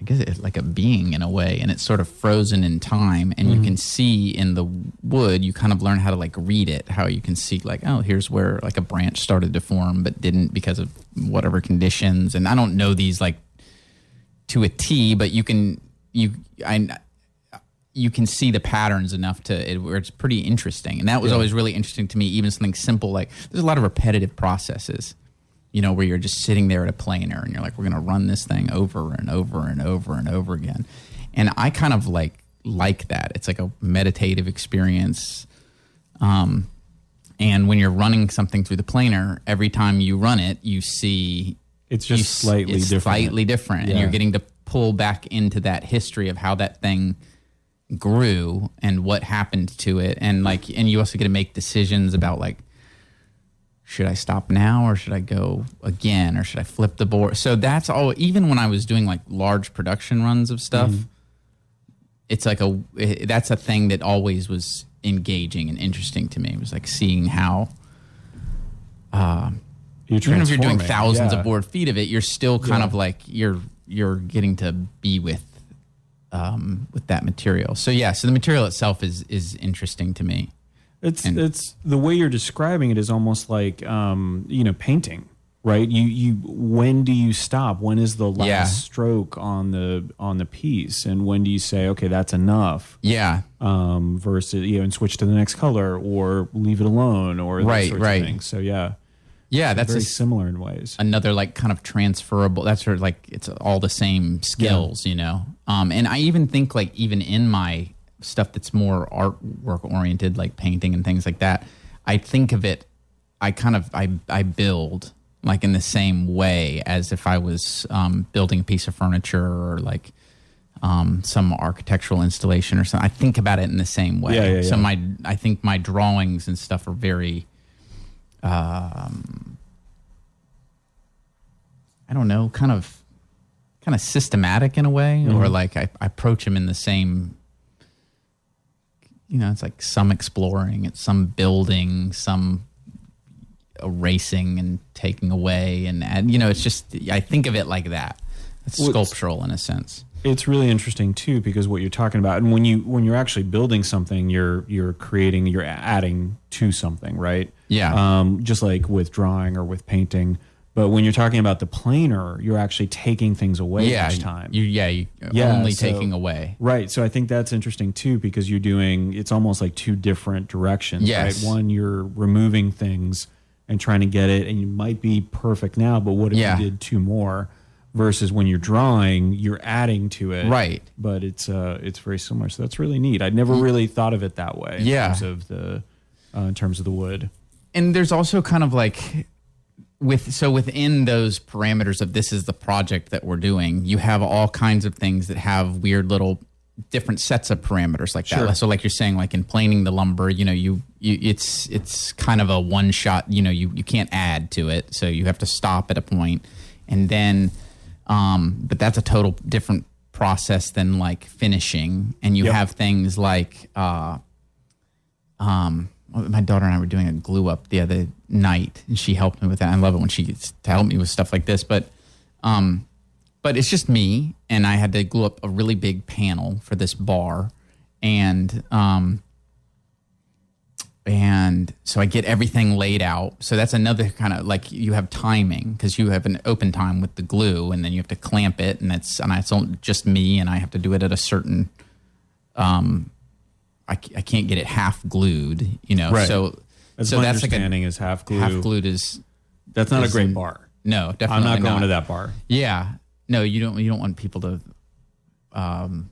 I guess it's like a being in a way, and it's sort of frozen in time, and you can see in the wood. You kind of learn how to like read it. How you can see like, oh, here's where like a branch started to form, but didn't because of whatever conditions. And I don't know these like to a T, but you can you I you can see the patterns enough to it, where it's pretty interesting. And that was always really interesting to me. Even something simple like there's a lot of repetitive processes, you know, where you're just sitting there at a planer and you're like, we're going to run this thing over and over and over and over again. And I kind of like like that. It's like a meditative experience. Um, and when you're running something through the planer, every time you run it, you see It's just s- slightly it's different. Slightly different, and you're getting to pull back into that history of how that thing grew and what happened to it, and like, and you also get to make decisions about like, should I stop now or should I go again or should I flip the board? So that's all. Even when I was doing like large production runs of stuff, Mm-hmm. it's like a it- that's a thing that always was engaging and interesting to me. It was like seeing how You're even if you're doing thousands Yeah. of board feet of it, you're still kind Yeah. of like you're you're getting to be with um, with that material. So yeah, so the material itself is is interesting to me. It's And- it's the way you're describing it is almost like um, you know painting. right? You you when do you stop? When is the last Yeah. stroke on the on the piece, and when do you say, okay, that's enough? Yeah. Um, versus you know, and switch to the next color, or leave it alone, or Right, right. So yeah, Yeah. That's very s- similar in ways. another like kind of transferable that's sort of like it's all the same skills you know um and i even think like even in my stuff that's more artwork oriented like painting and things like that i think of it i kind of i i build like in the same way as if i was um building a piece of furniture or like um, some architectural installation or something. I think about it in the same way. Yeah, yeah, So my, I think my drawings and stuff are very, um, I don't know, kind of, kind of systematic in a way, or Mm-hmm. like I, I approach them in the same. You know, it's like some exploring, it's some building, some erasing and taking away, and, and you know, it's just I think of it like that. It's Well, it's- sculptural in a sense. It's really interesting too because what you're talking about and when you when you're actually building something you're you're creating you're adding to something right Yeah. um, just like with drawing or with painting but when you're talking about the planer you're actually taking things away yeah, each time You, yeah, you, Yeah, only so- taking away. Right. So I think that's interesting too because you're doing it's almost like two different directions. Yes. Right. One, you're removing things and trying to get it, and you might be perfect now, but what if Yeah. you did two more? Versus when you're drawing, you're adding to it. Right. But it's uh it's very similar. So that's really neat. I'd never really thought of it that way in Mm. Yeah. terms of the uh, in terms of the wood. and there's also kind of like with so within those parameters of this is the project that we're doing you have all kinds of things that have weird little different sets of parameters like that so like you're saying like in planing the lumber you know you, you it's it's kind of a one shot you know you you can't add to it so you have to stop at a point and then um but that's a total different process than like finishing and you Yep. have things like uh um my daughter and I were doing a glue up the other night and she helped me with that. I love it when she gets to help me with stuff like this, but um but it's just me and I had to glue up a really big panel for this bar and um and so I get everything laid out. So that's another kind of like you have timing because you have an open time with the glue, and then you have to clamp it, and that's and I it's just me, and I have to do it at a certain. Um, I, I can't get it half glued, you know. Right. So That's so that's like a understanding is half glue. half glued is That's not a great in- bar. no definitely I'm not going not to that bar. Yeah, no, you don't. You don't want people to. Um,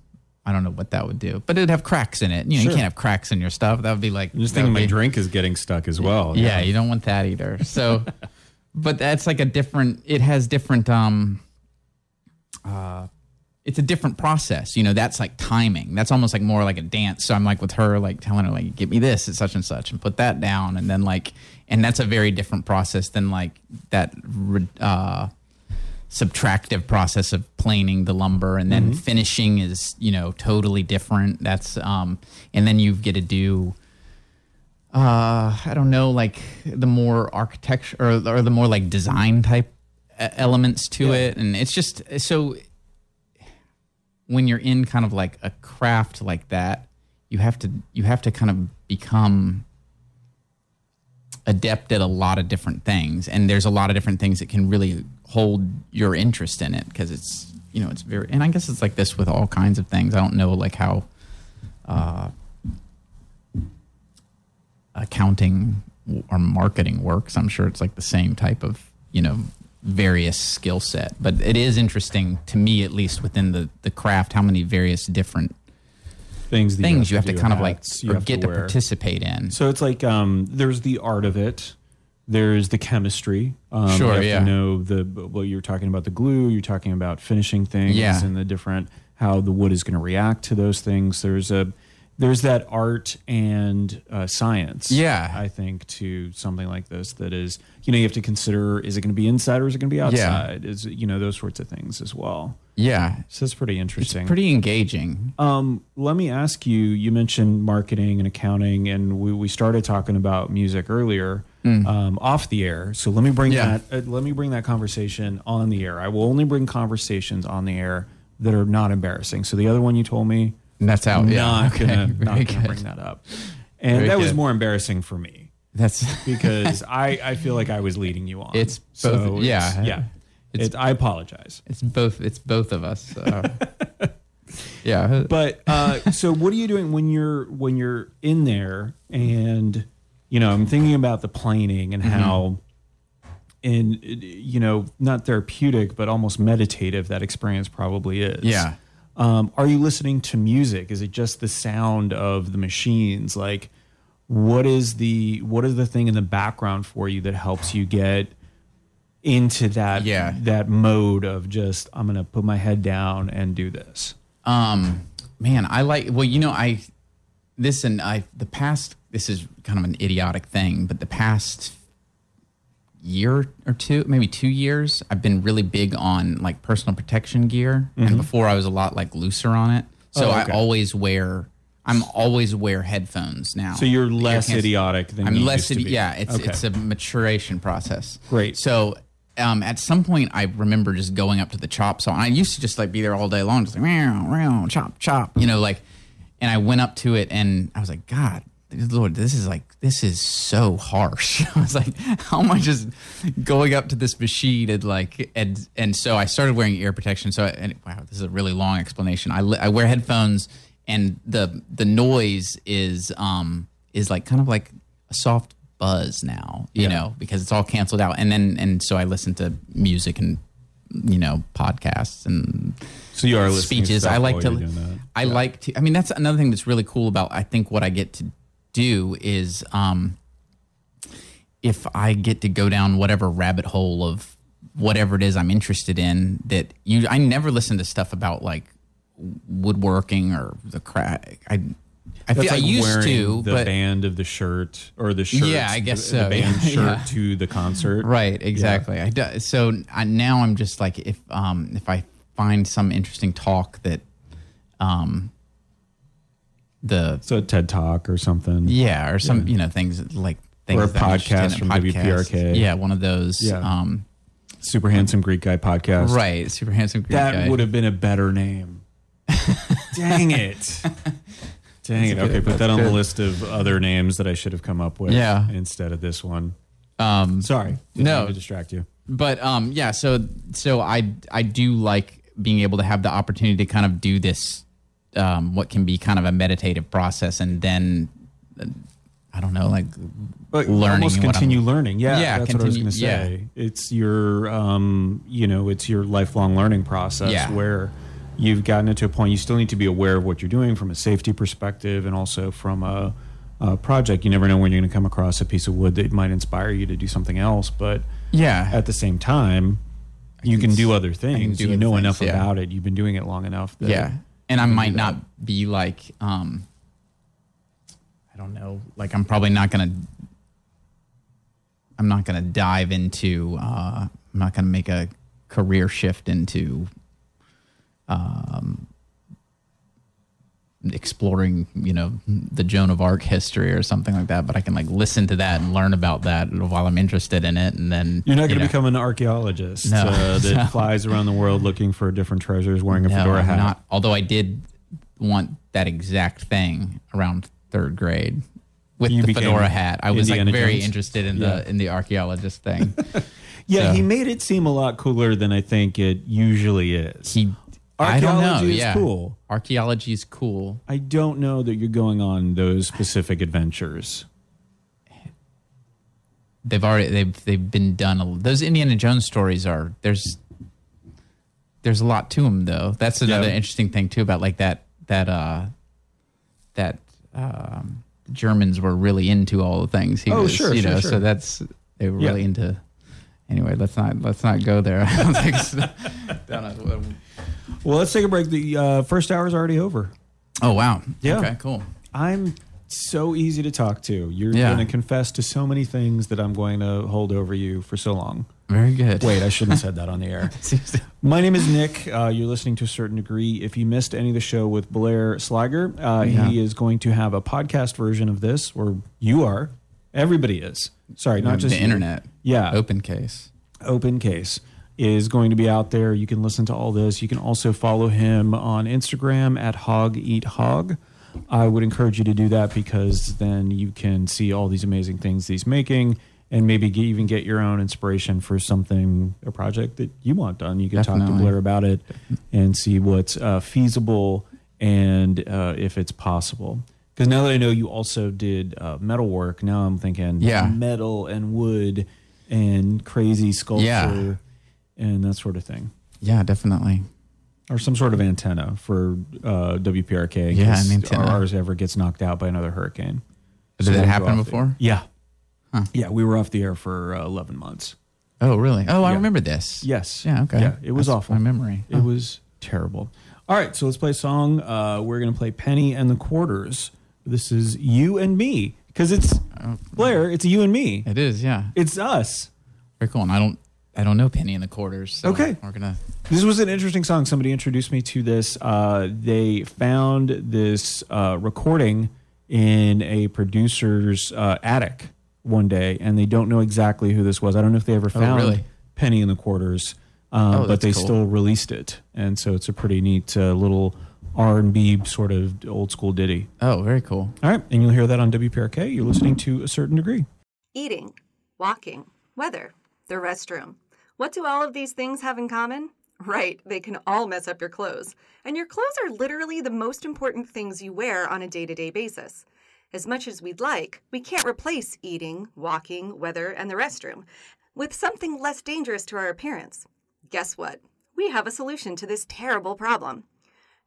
I don't know what that would do, but it'd have cracks in it. You know, Sure. you can't have cracks in your stuff. That would be like I'm just thinking would my be- drink is getting stuck as well. yeah, you don't want that either. So, but that's like a different. It has different. Um, uh, it's a different process. You know, that's like timing. That's almost like more like a dance. So I'm like with her, like telling her like, "Give me this at such and such," and put that down, and then like, and that's a very different process than like that. Uh, subtractive process of planing the lumber and then finishing is you know totally different. That's um and then you get to do uh i don't know like the more architecture or, or the more like design type elements to it. And it's just so when you're in kind of like a craft like that you have to you have to kind of become adept at a lot of different things. And there's a lot of different things that can really hold your interest in it because it's you know it's very and i guess it's like this with all kinds of things i don't know like how uh accounting or marketing works i'm sure it's like the same type of you know various skill set but it is interesting to me at least within the the craft how many various different Things things you have to do, kind of like you get to, wear. participate in So it's like um, there's the art of it. There's the chemistry. Um, Sure, you have yeah. To know the well, you're talking about the glue. You're talking about finishing things Yeah. and the different how the wood is going to react to those things. There's a there's that art and uh, science. Yeah. I think to something like this that is you know you have to consider is it going to be inside or is it going to be outside? Yeah. Is it, you know those sorts of things as well. yeah So it's pretty it's interesting. pretty engaging Um, let me ask you. You mentioned marketing and accounting, and we, we started talking about music earlier um, off the air. So let me bring Mm. Yeah. that. Uh, let me bring that conversation on the air. I will only bring conversations on the air that are not embarrassing. So the other one you told me, that's out not yeah okay gonna not gonna bring that up. And Very that was more embarrassing for me. That's because I, I feel like I was leading you on. It's so both- it's- yeah. yeah. It's- It's, I apologize. it's both it's both of us. So. yeah. But uh, so what are you doing when you're when you're in there and you know I'm thinking about the planing and Mm-hmm. how in you know not therapeutic but almost meditative that experience probably is. Yeah. Um, are you listening to music? Is it just the sound of the machines? Like, what is the what is the thing in the background for you that helps you get into that Yeah. that mode of just I'm gonna put my head down and do this? Um, man, I like. Well, you know, I this and I the past. This is kind of an idiotic thing, but the past year or two, maybe two years, I've been really big on like personal protection gear, and before I was a lot like looser on it. So Mm-hmm. Oh, okay. I always wear. I'm always wear headphones now. So you're less idiotic than I'm less. used to idi-. Yeah, it's Okay. it's a maturation process. Great. So um, at some point, I remember just going up to the chop saw. And I used to just like be there all day long, just like meow, meow, chop, chop, you know, like. And I went up to it, and I was like, God, Lord, this is like this is so harsh. I was like, how am I just going up to this machine and like and and so I started wearing ear protection. So I, and wow, this is a really long explanation. I I wear headphones, and the the noise is um is like kind of like a soft buzz now, you Yeah. know, because it's all canceled out. And then and so I listen to music and you know podcasts and So you are listening speeches. I like to. you're doing that. I like to. I mean, that's another thing that's really cool about. I think what I get to do is, um, if I get to go down whatever rabbit hole of whatever it is I'm interested in, that you, I never listen to stuff about like woodworking or the crack. I, I, feel, I like used wearing to, the but band of the shirt or the shirt. Yeah, I guess the, so. The band Yeah. shirt Yeah. to the concert. Right, exactly. I do, so I, now I'm just like if um if I find some interesting talk that um the So a TED Talk or something. yeah or some you know things like things Or a that I'm interested podcast from podcasts. WPRK. Yeah, one of those. Yeah. Um, Super handsome Greek guy podcast. right, super handsome Greek That guy. would have been a better name. Dang it. Dang it. good. Okay, put That's that on the list of other names that I should have come up with Yeah. instead of this one. um, Sorry. Didn't No. to distract you. but um yeah so so i i do like being able to have the opportunity to kind of do this um what can be kind of a meditative process and then uh, i don't know like But learning almost continue learning. Yeah, Yeah, that's what I was continue- going to say. It's your, um, you know, it's your lifelong learning process Yeah. where you've gotten it to a point. You still need to be aware of what you're doing from a safety perspective and also from a, a project. You never know when you're going to come across a piece of wood that might inspire you to do something else. But yeah at the same time, you can can, do other things. do you know things, enough yeah. about it. You've been doing it long enough. That yeah and i might not be like um i don't know like i'm probably not gonna i'm not gonna dive into uh i'm not gonna make a career shift into um exploring you know the joan of arc history or something like that but i can like listen to that and learn about that while i'm interested in it and then You're not going you to know. become an archaeologist No. uh, that No. flies around the world looking for different treasures, wearing a No, fedora hat. Not, although I did want that exact thing around third grade with You the fedora hat. I was Indiana like very Jones? interested in Yeah. the in the archaeologist thing. Yeah, So- he made it seem a lot cooler than I think it usually is. he, I don't know. Archaeology is Yeah, cool. Archaeology is cool. I don't know that you're going on those specific adventures. They've already they've they've been done. A, those Indiana Jones stories are there's there's a lot to them though. That's another Yeah. interesting thing too about like that that uh that um Germans were really into all the things. He Oh, was, sure, you sure, know, sure. so that's they were Yeah. really into. Anyway, let's not let's not go there. I don't think so. Down a- Well, let's take a break. The uh, first hour is already over. oh wow! Yeah. Okay, cool. I'm so easy to talk to. You're Yeah. going to confess to so many things that I'm going to hold over you for so long. Very good. Wait, I shouldn't have said that on the air. My name is Nick. Uh, you're listening to a certain degree. If you missed any of the show with Blair Slager, uh, Yeah. he is going to have a podcast version of this, or you are. Everybody is. Sorry, not just the you. internet. Yeah, Open case. open case is going to be out there. You can listen to all this. You can also follow him on Instagram at Hog Eat Hog. I would encourage you to do that because then you can see all these amazing things he's making and maybe get, even get your own inspiration for something, a project that you want done. You can talk to Blair about it and see what's uh, feasible and uh, if it's possible. Because now that I know you also did uh, metal work, now I'm thinking Yeah. metal and wood and crazy sculpture Yeah. and that sort of thing. Yeah, definitely. Or some sort of antenna for uh, WPRK in Yeah, case an antenna. ours ever gets knocked out by another hurricane. Did So that happen off the- before? Yeah. Huh. Yeah, we were off the air for uh, 11 months. Oh, really? Oh, I Yeah. remember this. Yes. Yeah. Okay. Yeah, it was That's awful. My memory. It was terrible. All right, so let's play a song. Uh, we're going to play Penny and the Quarters. This is You and Me because it's Blair, it's you and me. it is. Yeah. It's us. Very cool. And I don't. I don't know Penny and the Quarters. so Okay. We're gonna. This was an interesting song. Somebody introduced me to this. Uh, they found this uh, recording in a producer's uh, attic one day, and they don't know exactly who this was. I don't know if they ever Oh, found really? Penny and the Quarters, um, Oh, but that's they cool. still released it, and so it's a pretty neat uh, little R and B sort of old school ditty. Oh, very cool. All right, and you'll hear that on WPRK. You're listening to a certain degree. Eating, walking, weather, the restroom. What do all of these things have in common? Right, they can all mess up your clothes. And your clothes are literally the most important things you wear on a day to day basis. As much as we'd like, we can't replace eating, walking, weather, and the restroom with something less dangerous to our appearance. Guess what? We have a solution to this terrible problem.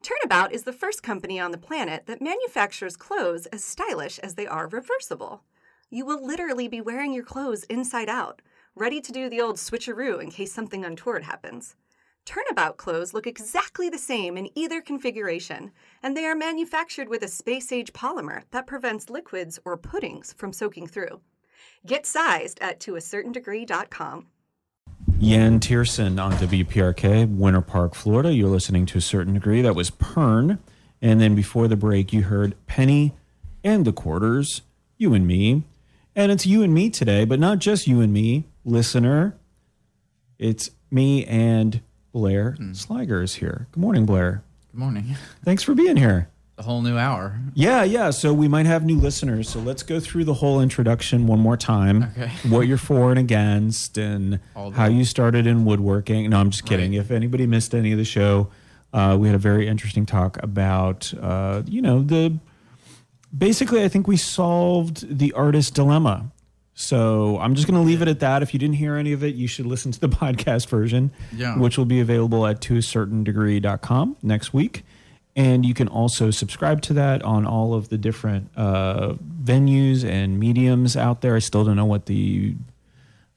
Turnabout is the first company on the planet that manufactures clothes as stylish as they are reversible. You will literally be wearing your clothes inside out, ready to do the old switcheroo in case something untoward happens. Turnabout clothes look exactly the same in either configuration, and they are manufactured with a space age polymer that prevents liquids or puddings from soaking through. Get sized at toacertaindegree.com. Yan Tierson on WPRK, Winter Park, Florida. You're listening to a certain degree. That was Pern. And then before the break, you heard Penny and the Quarters, you and me. And it's you and me today, but not just you and me, listener. It's me and Blair mm. Sliger is here. Good morning, Blair. Good morning. Thanks for being here. The whole new hour. Yeah, yeah. So we might have new listeners. So let's go through the whole introduction one more time. Okay. What you're for and against, and how you started in woodworking. No, I'm just kidding. Right. If anybody missed any of the show, uh, we had a very interesting talk about, uh, you know, the basically. I think we solved the artist dilemma. So I'm just going to leave it at that. If you didn't hear any of it, you should listen to the podcast version, Yeah. which will be available at toacertaindegree.com next week. And you can also subscribe to that on all of the different uh, venues and mediums out there. I still don't know what the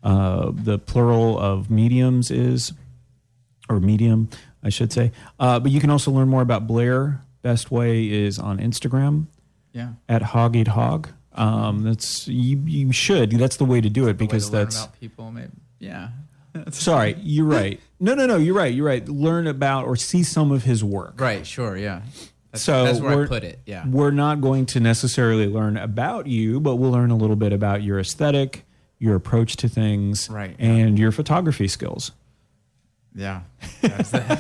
uh, the plural of mediums is, or medium, I should say. Uh, but you can also learn more about Blair. Best way is on Instagram Yeah. at Hog Eat Hog. Um, that's you, you should. That's the way to do it because The way to learn that's about people. Maybe. Yeah. sorry. You're right. No, no, no. You're right. You're right. Learn about or see some of his work. Right. Sure. Yeah. That's, So that's where we're- I put it. Yeah. We're not going to necessarily learn about you, but we'll learn a little bit about your aesthetic, your approach to things, Right, yeah. and your photography skills. Yeah. Yeah.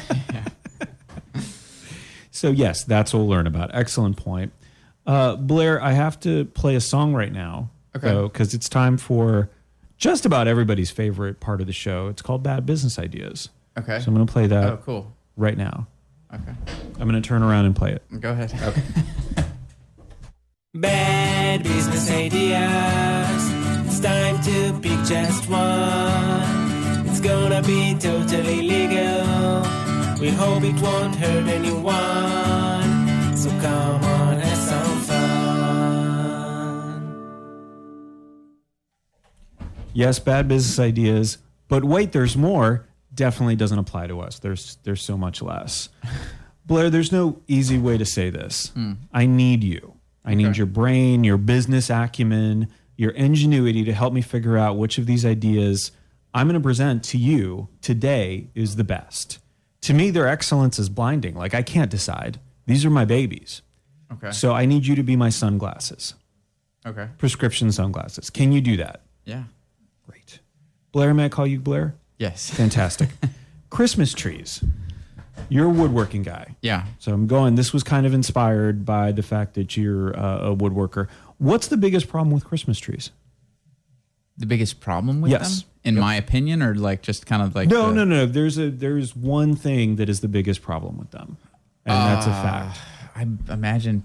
So yes, that's what we'll learn about. Excellent point. Uh, Blair, I have to play a song right now. Okay. Because it's time for just about everybody's favorite part of the show. It's called Bad Business Ideas. Okay. So I'm going to play that Oh, cool. right now. Okay. I'm going to turn around and play it. Go ahead. Okay. Bad business ideas. It's time to pick just one. It's gonna be totally legal. We hope it won't hurt anyone. So come on, Yes, bad business ideas, but wait, there's more. Definitely doesn't apply to us. There's there's so much less. Blair, there's no easy way to say this. Hmm. I need you. I need your brain, your business acumen, your ingenuity to help me figure out which of these ideas I'm going to present to you today is the best. To me, their excellence is blinding. Like I can't decide. These are my babies. Okay. So I need you to be my sunglasses, Okay. prescription sunglasses. Can you do that? Yeah. Blair, may I call you Blair? Yes. Fantastic. Christmas trees. You're a woodworking guy. Yeah. So I'm going, this was kind of inspired by the fact that you're uh, a woodworker. What's the biggest problem with Christmas trees? The biggest problem with Yes. them, in my opinion, or like just kind of like No, the- no, no. There's a there's one thing that is the biggest problem with them, and that's a fact. I imagine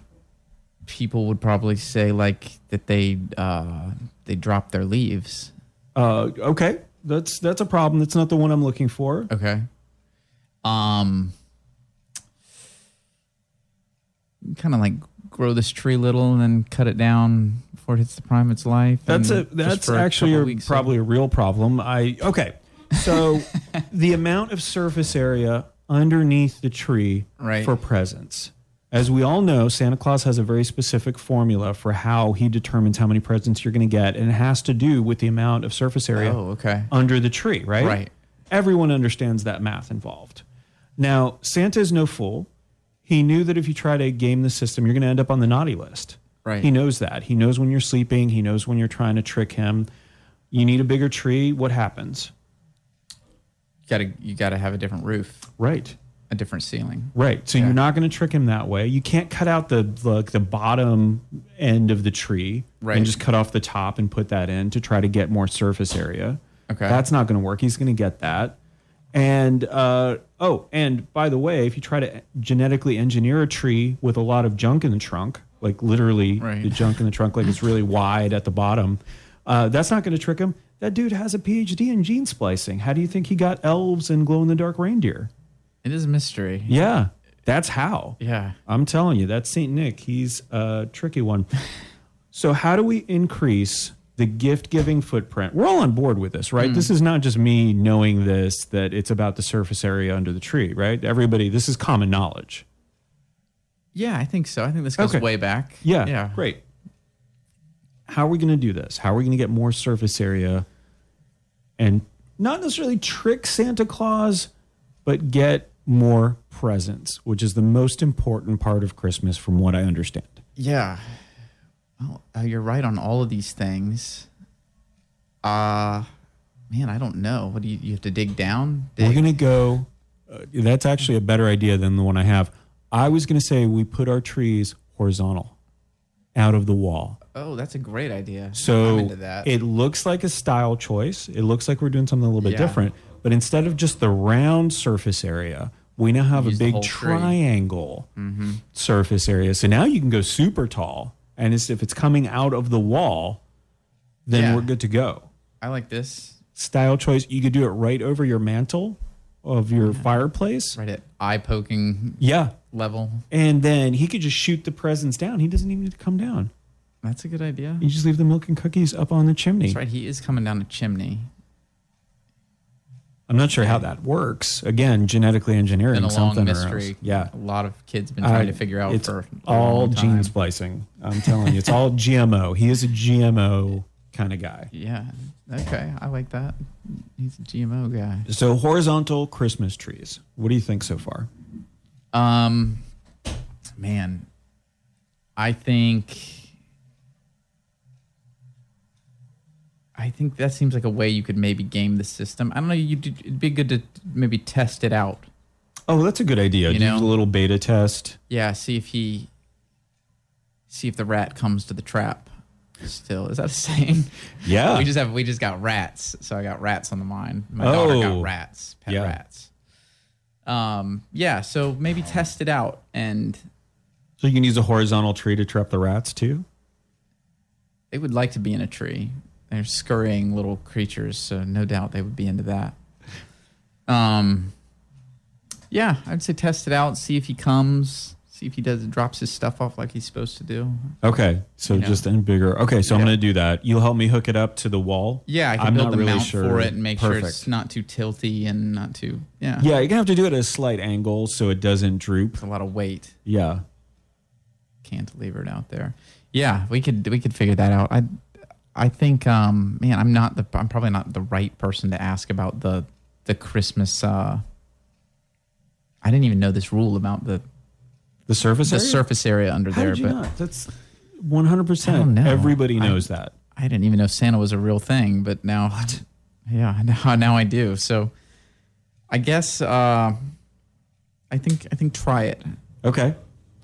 people would probably say like that they uh, they drop their leaves. Uh, okay, that's that's a problem. That's not the one I'm looking for. Okay. Um. Kind of like grow this tree little and then cut it down before it hits the prime of its life. That's a that's for a actually a, probably a real problem. I okay. So the amount of surface area underneath the tree Right. for presents. As we all know, Santa Claus has a very specific formula for how he determines how many presents you're going to get, and it has to do with the amount of surface area Oh, okay. under the tree, right? Right. Everyone understands that math involved. Now, Santa is no fool. He knew that if you try to game the system, you're going to end up on the naughty list. Right. He knows that. He knows when you're sleeping. He knows when you're trying to trick him. You need a bigger tree. What happens? You gotta you gotta have a different roof, Right. A different ceiling. Right. So Yeah. you're not going to trick him that way. You can't cut out the like the bottom end of the tree Right. and just cut off the top and put that in to try to get more surface area. Okay. That's not going to work. He's going to get that. And uh, oh, and by the way, if you try to genetically engineer a tree with a lot of junk in the trunk, like literally Right. the junk in the trunk, like it's really wide at the bottom, uh, that's not going to trick him. That dude has a PhD in gene splicing. How do you think he got elves and glow in the dark reindeer? It is a mystery. Yeah, that's how. Yeah. I'm telling you, that's St. Nick. He's a tricky one. so, how do we increase the gift giving footprint? We're all on board with this, right? Hmm. This is not just me knowing this, that it's about the surface area under the tree, right? Everybody, this is common knowledge. Yeah, I think so. I think this goes Okay. way back. Yeah, Yeah. great. How are we going to do this? How are we going to get more surface area and not necessarily trick Santa Claus, but get more presents, which is the most important part of Christmas, from what I understand? Yeah. Well, uh, you're right on all of these things. Uh man, I don't know. What do you you have to dig down? We're going to go. Uh, that's actually a better idea than the one I have. I was going to say we put our trees horizontal out of the wall. oh, that's a great idea. I'm So into that. it looks like a style choice. It looks like we're doing something a little bit Yeah. different. But instead of just the round surface area, we now have a big tree. Mm-hmm. triangle surface area. So now you can go super tall. And it's, if it's coming out of the wall, then Yeah. we're good to go. I like this. Style choice, you could do it right over your mantel of your fireplace. Right at eye poking Yeah. level. And then he could just shoot the presents down. He doesn't even need to come down. That's a good idea. You just leave the milk and cookies up on the chimney. That's right. He is coming down the chimney. I'm not sure how that works. Again, genetically engineering Been a something long or else. Yeah. A lot of kids been trying I- to figure out it's for a all long gene splicing. I'm telling you, it's all GMO. He is a GMO kind of guy. Yeah. Okay. I like that. He's a GMO guy. So horizontal Christmas trees. What do you think so far? Um, man, I think. I think that seems like a way you could maybe game the system. I don't know. You it'd be good to maybe test it out. Oh, that's a good idea. You Do know? a little beta test. Yeah, see if he, see if the rat comes to the trap. Still, is that a saying? Yeah. we just have we just got rats, so I got rats on the mind. My daughter Oh. got rats, pet Yeah. rats. Um, yeah, so maybe test it out and So you can use a horizontal tree to trap the rats too. They would like to be in a tree. They're scurrying little creatures, so no doubt they would be into that. Um, yeah, I'd say test it out, see if he comes, see if he does drops his stuff off like he's supposed to do. Okay, so You know. just in bigger. Okay, so I'm going to do that. You'll help me hook it up to the wall. Yeah, I can I'm build not the really mount sure. for it and make sure it's not too tilty and not too yeah. Yeah, you're gonna have to do it at a slight angle so it doesn't droop. It's a lot of weight. Yeah. cantilevered out there. Yeah, we could we could figure that out. I I think um man, I'm not the I'm probably not the right person to ask about the the Christmas uh I didn't even know this rule about the The surface the area? surface area under How there, but not? That's 100. percent know. Everybody I- knows that. I didn't even know Santa was a real thing, but now what? Yeah, now now I do. So I guess uh I think I think try it. Okay.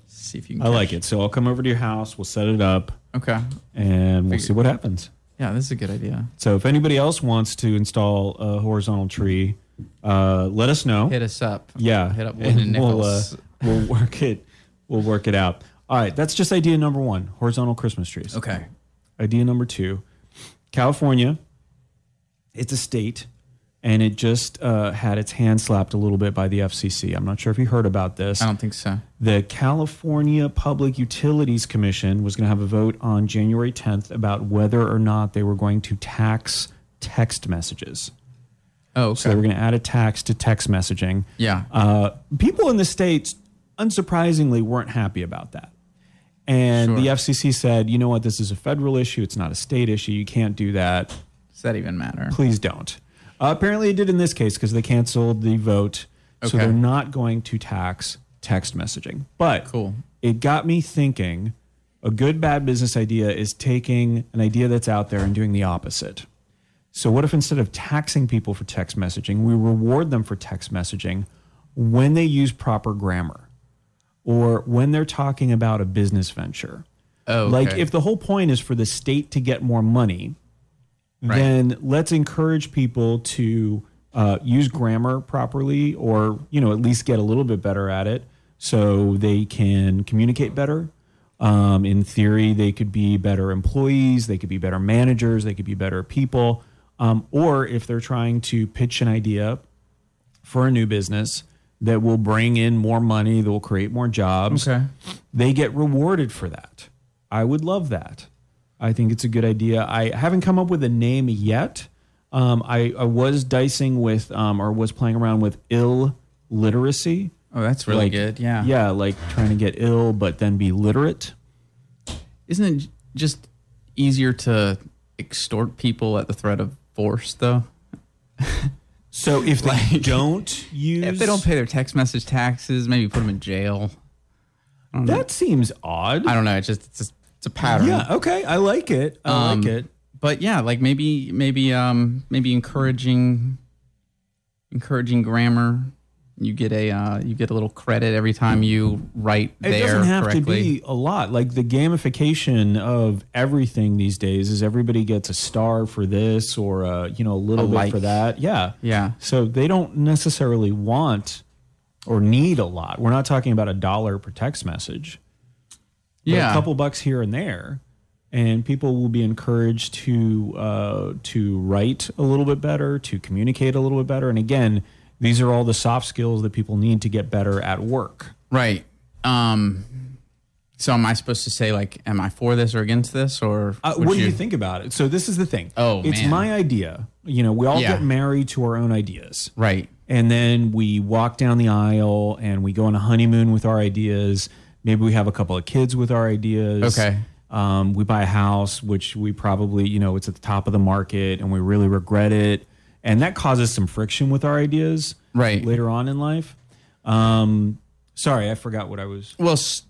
See if you can. I like it. So I'll come over to your house. We'll set it up, Okay. and we'll see what happens. Yeah, this is a good idea. So if anybody else wants to install a horizontal tree, uh, let us know. Hit us up. Yeah, Hit up Wood and we'll, uh, we'll work it. We'll work it out. All right, that's just idea number one: horizontal Christmas trees. okay. Idea number two: California. It's a state, and it just uh, had its hand slapped a little bit by the FCC. I'm not sure if you heard about this. I don't think so. The California Public Utilities Commission was going to have a vote on January 10th about whether or not they were going to tax text messages. Oh, So they okay. were going to add a tax to text messaging. Yeah. Uh, people in the states, unsurprisingly, weren't happy about that. And the FCC said, you know what, this is a federal issue. It's not a state issue. You can't do that. Does that even matter? Please don't. Uh, apparently, it did in this case because they canceled the vote. So Okay. they're not going to tax text messaging. But Cool. it got me thinking a good, bad business idea is taking an idea that's out there and doing the opposite. So, what if instead of taxing people for text messaging, we reward them for text messaging when they use proper grammar or when they're talking about a business venture? Oh, okay. Like, if the whole point is for the state to get more money, Right. then let's encourage people to uh, use grammar properly or, you know, at least get a little bit better at it so they can communicate better. Um, in theory, they could be better employees, they could be better managers, they could be better people. Um, or if they're trying to pitch an idea for a new business that will bring in more money, that will create more jobs, Okay. they get rewarded for that. I would love that. I think it's a good idea. I haven't come up with a name yet. Um, I, I was dicing with um, or was playing around with ill literacy. Oh, that's really Like, good. Yeah. Yeah, like trying to get ill but then be literate. Isn't it just easier to extort people at the threat of force, though? So if they Like- don't use If they don't pay their text message taxes, maybe put them in jail. Don't know. that seems odd. I don't know. It's just it's a, it's a pattern. Yeah, okay. I like it. I Um, like it. But yeah, like maybe maybe um maybe encouraging encouraging grammar. You get a uh, you get a little credit every time you write It there doesn't have correctly. to be a lot. Like the gamification of everything these days is everybody gets a star for this or uh, you know a little A bit like. for that. Yeah. Yeah. So they don't necessarily want or need a lot. We're not talking about a dollar per text message. Yeah. a couple bucks here and there, and people will be encouraged to uh, to write a little bit better, to communicate a little bit better. And again, these are all the soft skills that people need to get better at work. Right. Um so am I supposed to say like am I for this or against this or Uh, what do you think about it? So this is the thing. Oh, it's man. my idea. You know, we all Yeah. get married to our own ideas. Right. and then we walk down the aisle and we go on a honeymoon with our ideas. Maybe we have a couple of kids with our ideas. Okay. Um, we buy a house, which we probably, you know, it's at the top of the market and we really regret it. And that causes some friction with our ideas Right. later on in life. Um, sorry, I forgot what I was. Well, s-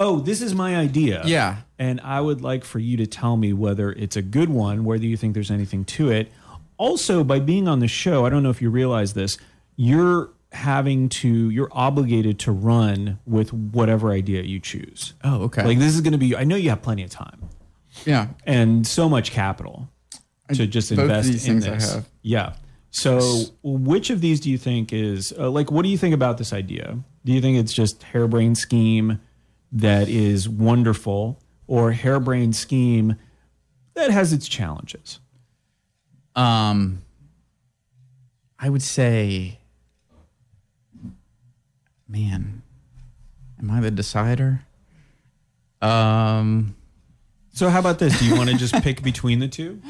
Oh, this is my idea. Yeah. And I would like for you to tell me whether it's a good one, whether you think there's anything to it. Also, by being on the show, I don't know if you realize this, you're having to, you're obligated to run with whatever idea you choose. Oh, okay. Like this is going to be, I know you have plenty of time yeah. and so much capital to just both invest these in things I this. have. Yeah. So, which of these do you think is uh, like? What do you think about this idea? Do you think it's just harebrained scheme that is wonderful, or harebrained scheme that has its challenges? Um, I would say, man, am I the decider? Um, So, how about this? Do you want to just pick between the two?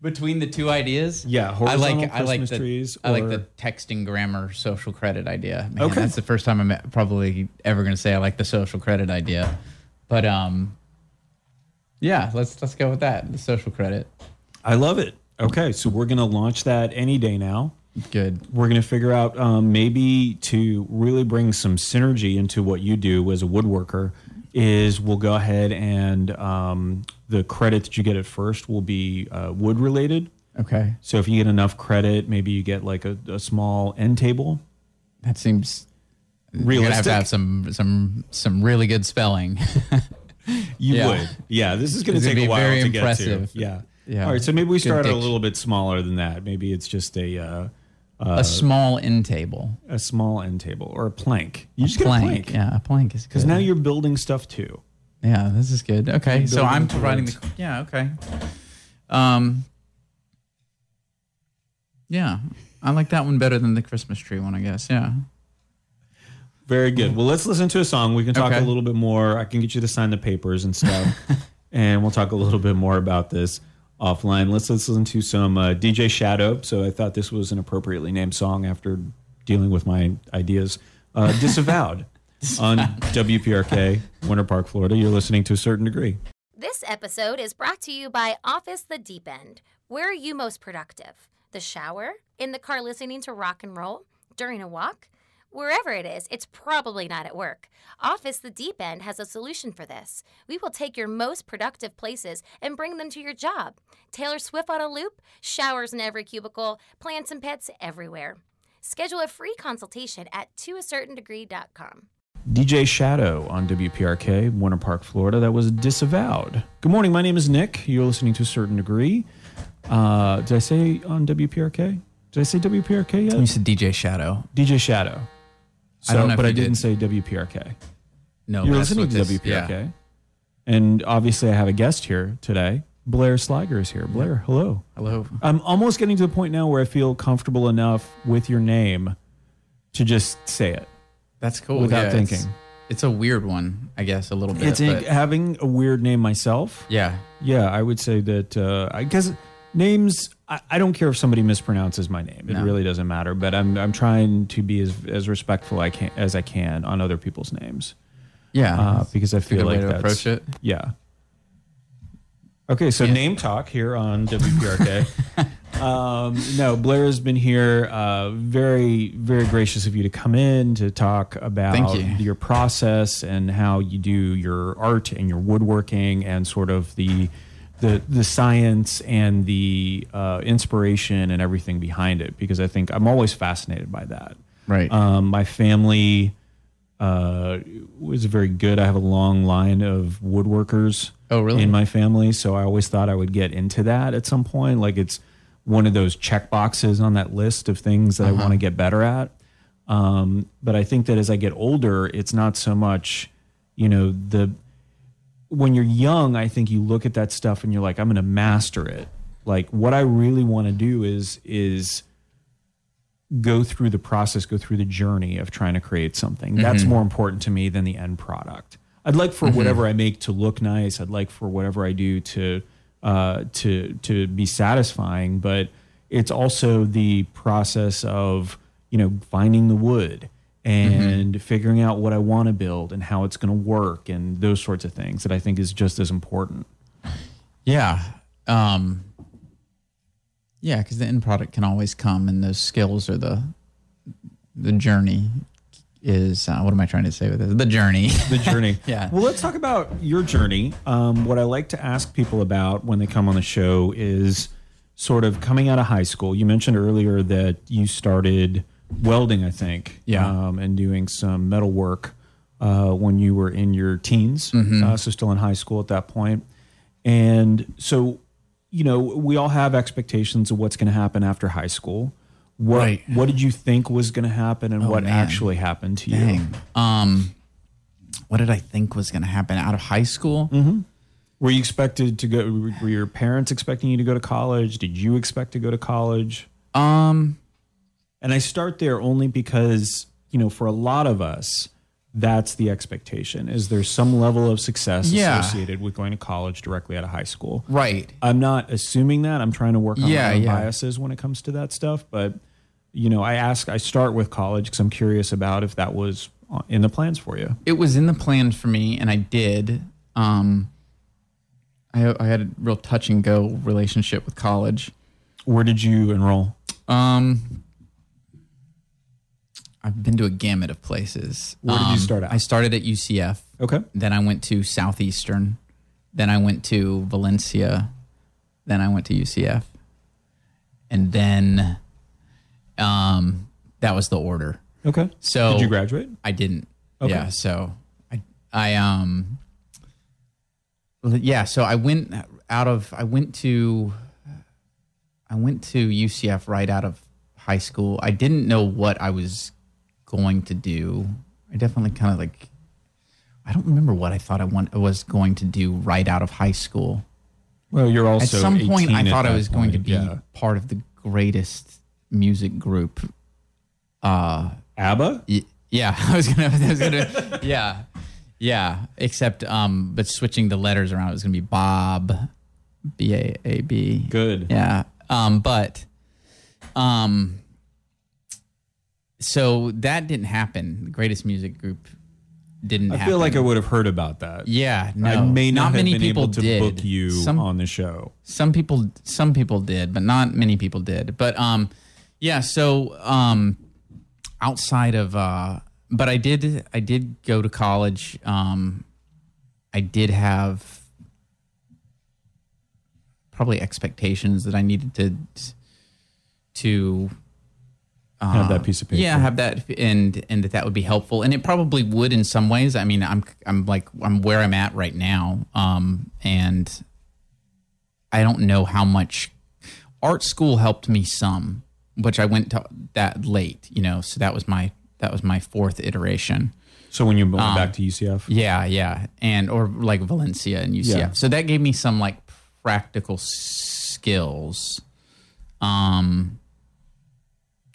between the two ideas, Yeah, I horizontal like I like the trees I like or- the texting grammar social credit idea. Man, Okay. that's the first time I'm probably ever going to say I like the social credit idea. But um, yeah, let's let's go with that. The social credit. I love it. Okay, so we're gonna launch that any day now. Good. we're going to figure out um, maybe to really bring some synergy into what you do as a woodworker is we'll go ahead and um, the credit that you get at first will be uh, wood related Okay. so if you get enough credit maybe you get like a, a small end table That seems realistic. You're gonna have to have some some some really good spelling. You Yeah. would. Yeah, this is going to take a while to impressive. get to. Yeah. Yeah. All right, so maybe we start a little bit smaller than that. Maybe it's just a uh, a small end table. a small end table or a plank. You just get a plank. Yeah, a plank is Because now you're building stuff too. Yeah, this is good. Okay, so I'm providing the. Yeah, okay. Um. Yeah, I like that one better than the Christmas tree one. I guess. Yeah. Very good. Well, let's listen to a song. We can talk Okay. a little bit more. I can get you to sign the papers and stuff, and we'll talk a little bit more about this offline. Let's listen to some uh, DJ Shadow. So I thought this was an appropriately named song after dealing with my ideas. Uh, Disavowed on WPRK, Winter Park, Florida. You're listening to a certain degree. This episode is brought to you by Office the Deep End. Where are you most productive? The shower? In the car listening to rock and roll? During a walk? Wherever it is, it's probably not at work. Office the Deep End has a solution for this. We will take your most productive places and bring them to your job. Taylor Swift on a loop, showers in every cubicle, plants and pets everywhere. Schedule a free consultation at toacertaindegree.com. DJ Shadow on WPRK, Winter Park, Florida. That was disavowed. Good morning. My name is Nick. You're listening to a certain degree. Uh, did I say on WPRK? Did I say WPRK yet? You said DJ Shadow. DJ Shadow. So, I don't know but I didn't did. say WPRK. No, You're listening to this- WPRK. yeah. And obviously, I have a guest here today. Blair Slager is here. Blair, hello. Hello. I'm almost getting to the point now where I feel comfortable enough with your name to just say it. That's cool. Without yeah, thinking. It's, a weird one, I guess, a little bit. It's but- having a weird name myself. yeah. Yeah, I would say that uh, I guess names. I, I don't care if somebody mispronounces my name. It No. really doesn't matter. But I'm I'm trying to be as as respectful I can as I can on other people's names Yeah. uh, because I feel way like to that's approach it. yeah. Okay, so Yeah. name talk here on WPRK. um, no, Blair has been here. Uh, very, very gracious of you to come in to talk about you. your process and how you do your art and your woodworking and sort of the the the science and the uh, inspiration and everything behind it. Because I think I'm always fascinated by that. Right. Um, my family uh, was very good. I have a long line of woodworkers. Oh, really? In my family, so I always thought I would get into that at some point. Like it's one of those check boxes on that list of things that I want to get better at. Um, but I think that as I get older, it's not so much, you know, the when you're young, I think you look at that stuff and you're like, I'm going to master it. Like what I really want to do is is go through the process, go through the journey of trying to create something. That's more important to me than the end product. I'd like for whatever I make to look nice. I'd like for whatever I do to uh, to to be satisfying, but it's also the process of you know finding the wood and figuring out what I want to build and how it's going to work and those sorts of things that I think is just as important. Yeah. Um, yeah, because the end product can always come, and those skills are the the journey. Is uh, what am I trying to say with this? The journey. the journey. Yeah. Well, let's talk about your journey. Um, what I like to ask people about when they come on the show is sort of coming out of high school. You mentioned earlier that you started welding, I think, Yeah. um, and doing some metal work uh, when you were in your teens, Mm-hmm. uh, so still in high school at that point. And so, you know, we all have expectations of what's going to happen after high school. What Right. What did you think was going to happen, and Oh, what man. actually happened to you? Dang. Um, what did I think was going to happen out of high school? Were you expected to go? Were your parents expecting you to go to college? Did you expect to go to college? Um, And I start there only because you know, for a lot of us, that's the expectation. Is there some level of success Yeah. associated with going to college directly out of high school? right. I'm not assuming that. I'm trying to work on Yeah, my yeah. biases when it comes to that stuff. But you know, I ask, I start with college because I'm curious about if that was uh, in the plans for you. It was in the plans for me, and I did. Um, I, I had a real touch and go relationship with college. Where did you enroll? Um, I've been to a gamut of places. Where did you Um, start out? I started at UCF. Okay. Then I went to Southeastern. Then I went to Valencia. Then I went to UCF. And then um, that was the order. Okay. So Did you graduate? I didn't. Okay. Yeah. So I, I um, yeah. So I went out of. I went to. I went to UCF right out of high school. I didn't know what I was going to do. I definitely kind of like. I don't remember what I thought I want was going to do right out of high school. Well, you're also At some point, 18 I thought I was going to be yeah. part of the greatest music group. Uh, ABBA. Y- yeah, I was gonna. I was gonna. yeah, yeah. Except, um, but switching the letters around, it was gonna be Bob, B A A B. Good. Yeah. Um, but, um, so that didn't happen. The greatest music group didn't. I happen. feel like I would have heard about that. Yeah. No. I may not, have many been people able to did. book you Some on the show. some people some people did but not many people did but um yeah so um outside of uh but i did i did go to college um i did have probably expectations that i needed to to Have that piece of paper. yeah, have that, and and that that would be helpful, and it probably would in some ways. I mean, I'm I'm like I'm where I'm at right now, um, and I don't know how much art school helped me some, which I went to that late, you know. So that was my that was my fourth iteration. So when you went Um, back to UCF, Yeah, yeah, and or like Valencia and UCF. Yeah. So that gave me some like practical skills, um,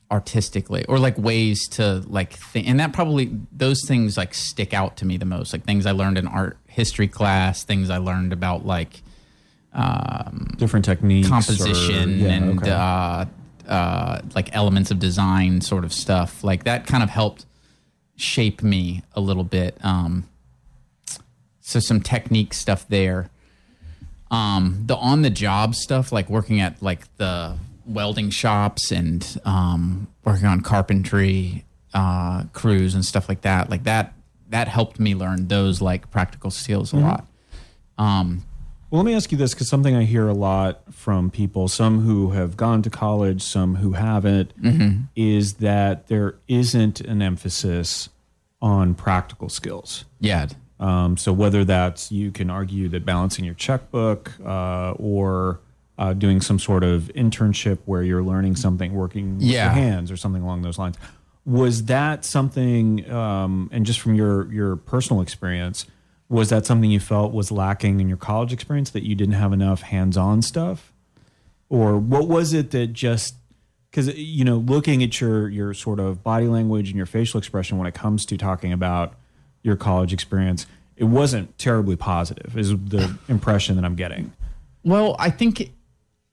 artistically, or like ways to like think, and that probably those things like stick out to me the most. Like things I learned in art history class, things I learned about like different techniques, or- composition yeah, and okay. uh, uh, like elements of design sort of stuff. Like that kind of helped shape me a little bit. Um, so some technique stuff there. Um, the on the job stuff, like working at like the welding shops and um, working on carpentry uh, crews and stuff like that, like that that helped me learn those like practical skills a lot. Um, Well, let me ask you this because something I hear a lot from people, some who have gone to college, some who haven't, Mm-hmm. is that there isn't an emphasis on practical skills. yeah, Um, so whether that's you can argue that balancing your checkbook uh, or uh, doing some sort of internship where you're learning something, working with Yeah. your hands or something along those lines. Was that something? Um, and just from your your personal experience, was that something you felt was lacking in your college experience that you didn't have enough hands-on stuff, or what was it that just because you know looking at your your sort of body language and your facial expression when it comes to talking about your college experience it wasn't terribly positive is the impression that i'm getting Well, I think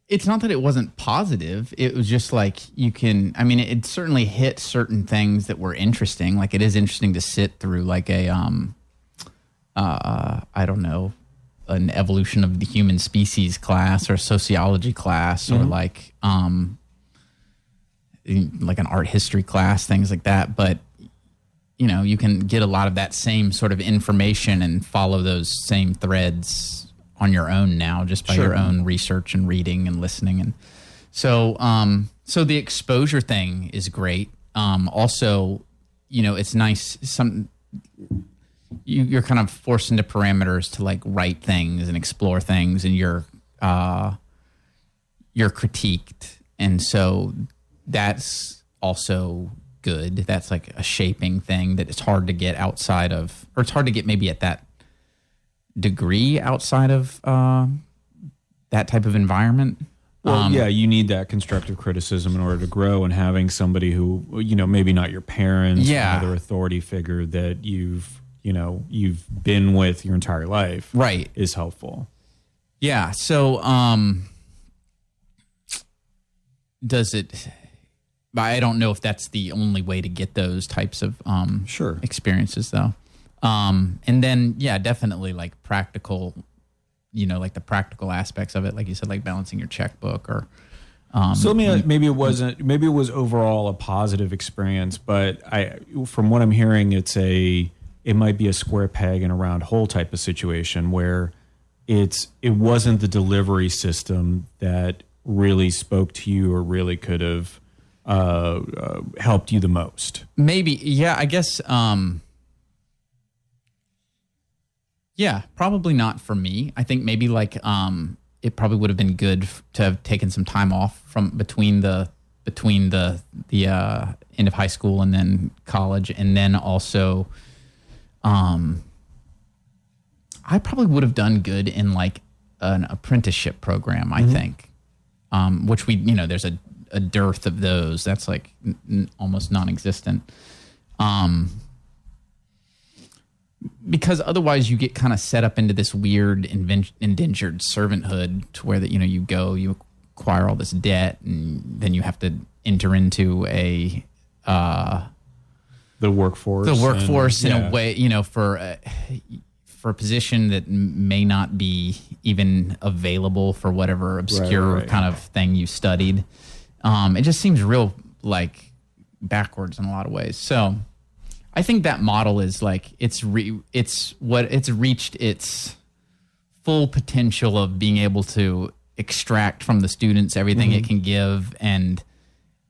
it's not that it wasn't positive. It was just like you can. I mean, it certainly hit certain things that were interesting. Like it is interesting to sit through like a um, uh, I don't know, an evolution of the human species class or sociology class or like um, like an art history class, things like that. But you know, you can get a lot of that same sort of information and follow those same threads on your own now, just by Sure. your own research and reading and listening. And so, um, so the exposure thing is great. Um, also, you know, it's nice. Some you, you're kind of forced into parameters to like write things and explore things, and you're uh, you're critiqued, and so that's also good. That's like a shaping thing that it's hard to get outside of, or it's hard to get maybe at that degree outside of uh, that type of environment. well Um, yeah you need that constructive criticism in order to grow and having somebody who you know maybe not your parents Yeah. another authority figure that you've you know you've been with your entire life Right. is helpful Yeah. So, um, does it? I don't know if that's the only way to get those types of um, Sure. experiences, though. Um, and then, yeah, definitely like practical, you know, like the practical aspects of it, like you said, like balancing your checkbook or. Um, So me maybe it wasn't maybe it was overall a positive experience, but I from what I'm hearing it's a it might be a square peg in a round hole type of situation where it's it wasn't the delivery system that really spoke to you or really could have uh, uh, helped you the most? Maybe, yeah, I guess. Um, yeah, probably not for me. I think maybe like um, it probably would have been good f- to have taken some time off from between the between the the uh, end of high school and then college, and then also, um, I probably would have done good in like an apprenticeship program. I think, um, which we you know there's a, a dearth of those. That's like n- almost non-existent. Um, because otherwise you get kind of set up into this weird indentured servanthood to where that you know you go you acquire all this debt and then you have to enter into a uh, The workforce. the workforce and- in yeah. a way you know for a, for a position that may not be even available for whatever obscure right. kind of thing you studied um, it just seems real like backwards in a lot of ways so I think that model is like it's re- it's what it's reached its full potential of being able to extract from the students everything it can give and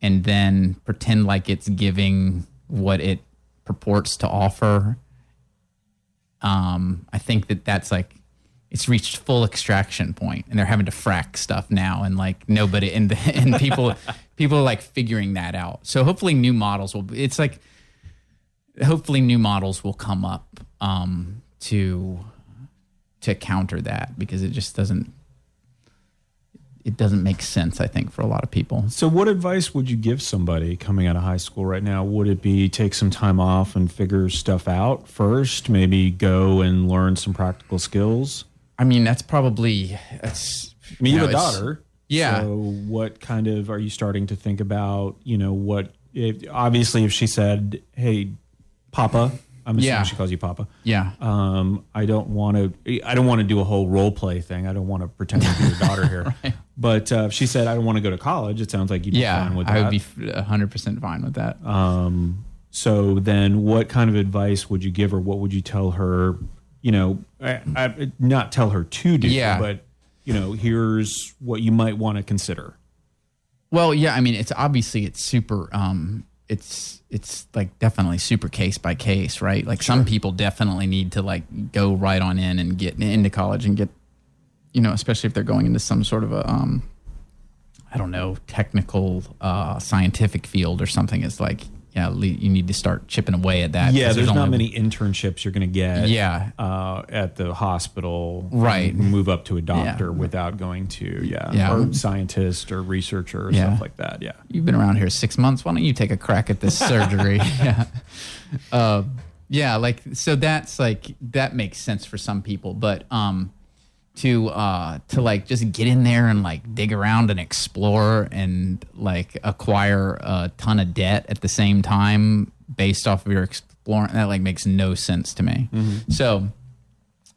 and then pretend like it's giving what it purports to offer. Um, I think that that's like it's reached full extraction point, and they're having to frack stuff now, and like nobody and and people people are like figuring that out. So hopefully, new models will. It's like hopefully new models will come up um, to to counter that because it just doesn't it doesn't make sense i think for a lot of people So, what advice would you give somebody coming out of high school right now? Would it be take some time off and figure stuff out first? Maybe go and learn some practical skills? i mean that's probably that's I mean, you have a daughter. Yeah. So, what kind of are you starting to think about? You know, what if, obviously if she said, "Hey, Papa," I'm assuming Yeah. she calls you Papa. yeah Um, I don't want to. I don't want to do a whole role play thing. I don't want to pretend to be your daughter here. But uh, she said, "I don't want to go to college," it sounds like you'd be yeah fine with that. i would be f- 100% fine with that Um, so then, what kind of advice would you give her? What would you tell her? You know, I, I, not tell her to do, Yeah. but you know, here's what you might want to consider. Well, yeah, I mean, it's obviously it's super. Um, it's it's like definitely super case by case, right? Like some people definitely need to like go right on in and get into college and get, you know, especially if they're going into some sort of a, um, I don't know, technical, uh, scientific field or something. It's like, yeah, you need to start chipping away at that. Yeah, there's not many internships you're going to get. Yeah. uh, at the hospital, Right. Move up to a doctor Yeah. without going to yeah, Yeah. or scientist or researcher or Yeah. stuff like that. Yeah, you've been around here six months. Why don't you take a crack at this surgery? yeah. Uh, yeah, like so that's like that makes sense for some people, but um to uh to like just get in there and like dig around and explore and like acquire a ton of debt at the same time based off of your exploring that like makes no sense to me. So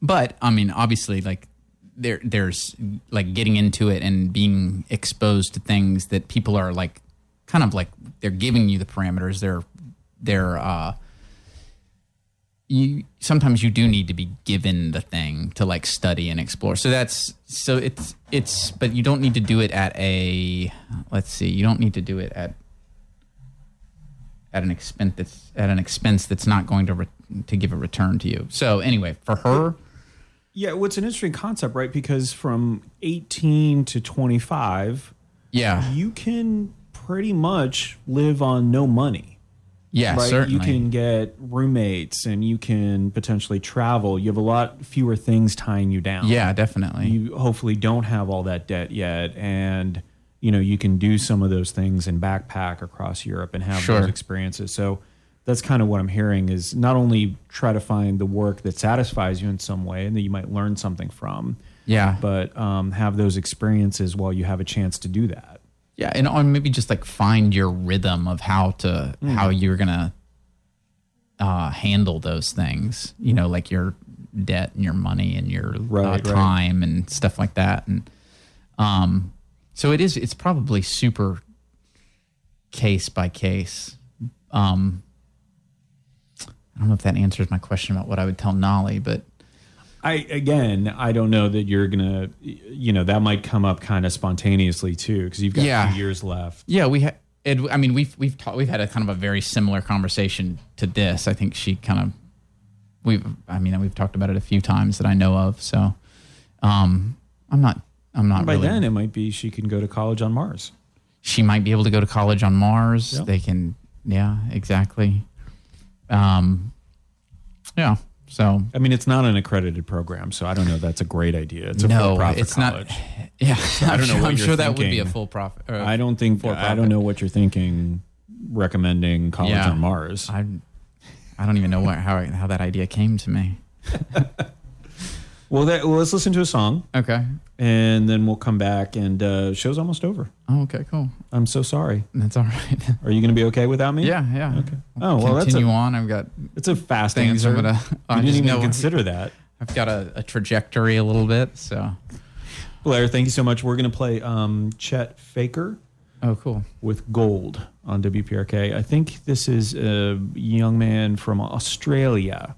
but I mean, obviously, like there, there's like getting into it and being exposed to things that people are like, kind of like they're giving you the parameters. They're, they're, uh, you sometimes you do need to be given the thing to like study and explore. So that's so it's it's, but you don't need to do it at a. Let's see, you don't need to do it at at an expense that's at an expense that's not going to re- to give a return to you. So anyway, for her. yeah. Well, it's an interesting concept, right? Because from 18 to 25, Yeah. you can pretty much live on no money. Yeah, right? certainly. You can get roommates and you can potentially travel. You have a lot fewer things tying you down. yeah, definitely. You hopefully don't have all that debt yet. And, you know, you can do some of those things and backpack across Europe and have Sure. those experiences. So that's kind of what I'm hearing is not only try to find the work that satisfies you in some way and that you might learn something from, yeah. but um, have those experiences while you have a chance to do that. Yeah, and or maybe just like find your rhythm of how to Hmm. how you're gonna uh, handle those things. You know, like your debt and your money and your Right, uh, right. time and stuff like that. And um, so it is. It's probably super case by case. Um, I don't know if that answers my question about what I would tell Nolly, but I again, I don't know that you're gonna, you know, that might come up kind of spontaneously too, because you've got Yeah. two years left. Yeah, we had. I mean, we've we've we've had a kind of a very similar conversation to this. I think she kind of we've. I mean, we've talked about it a few times that I know of. So, um, I'm not. I'm not By really. then, it might be she can go to college on Mars. she might be able to go to college on Mars. Yep. They can. Yeah, exactly. Um, yeah. So I mean, it's not an accredited program, so I don't know. if That's a great idea. It's a no, for-profit it's college. not. Yeah, I I'm don't know I'm sure that would be a full profit. or I don't think. I don't know what you're thinking. Recommending college Yeah. on Mars. I, I don't even know what, how how that idea came to me. Well, that, well, let's listen to a song, Okay. and then we'll come back. And uh, show's almost over. Oh, okay. Cool. I'm so sorry. That's all right. Are you going to be okay without me? yeah. Yeah. Okay. Oh well, that's Continue on. I've got it's a fast things answer. I'm gonna. I you didn't just even know consider that. I've got a, a trajectory a little bit. So. Blair, thank you so much. We're going to play um, Chet Faker Oh, cool. with Gold on WPRK. I think this is a young man from Australia.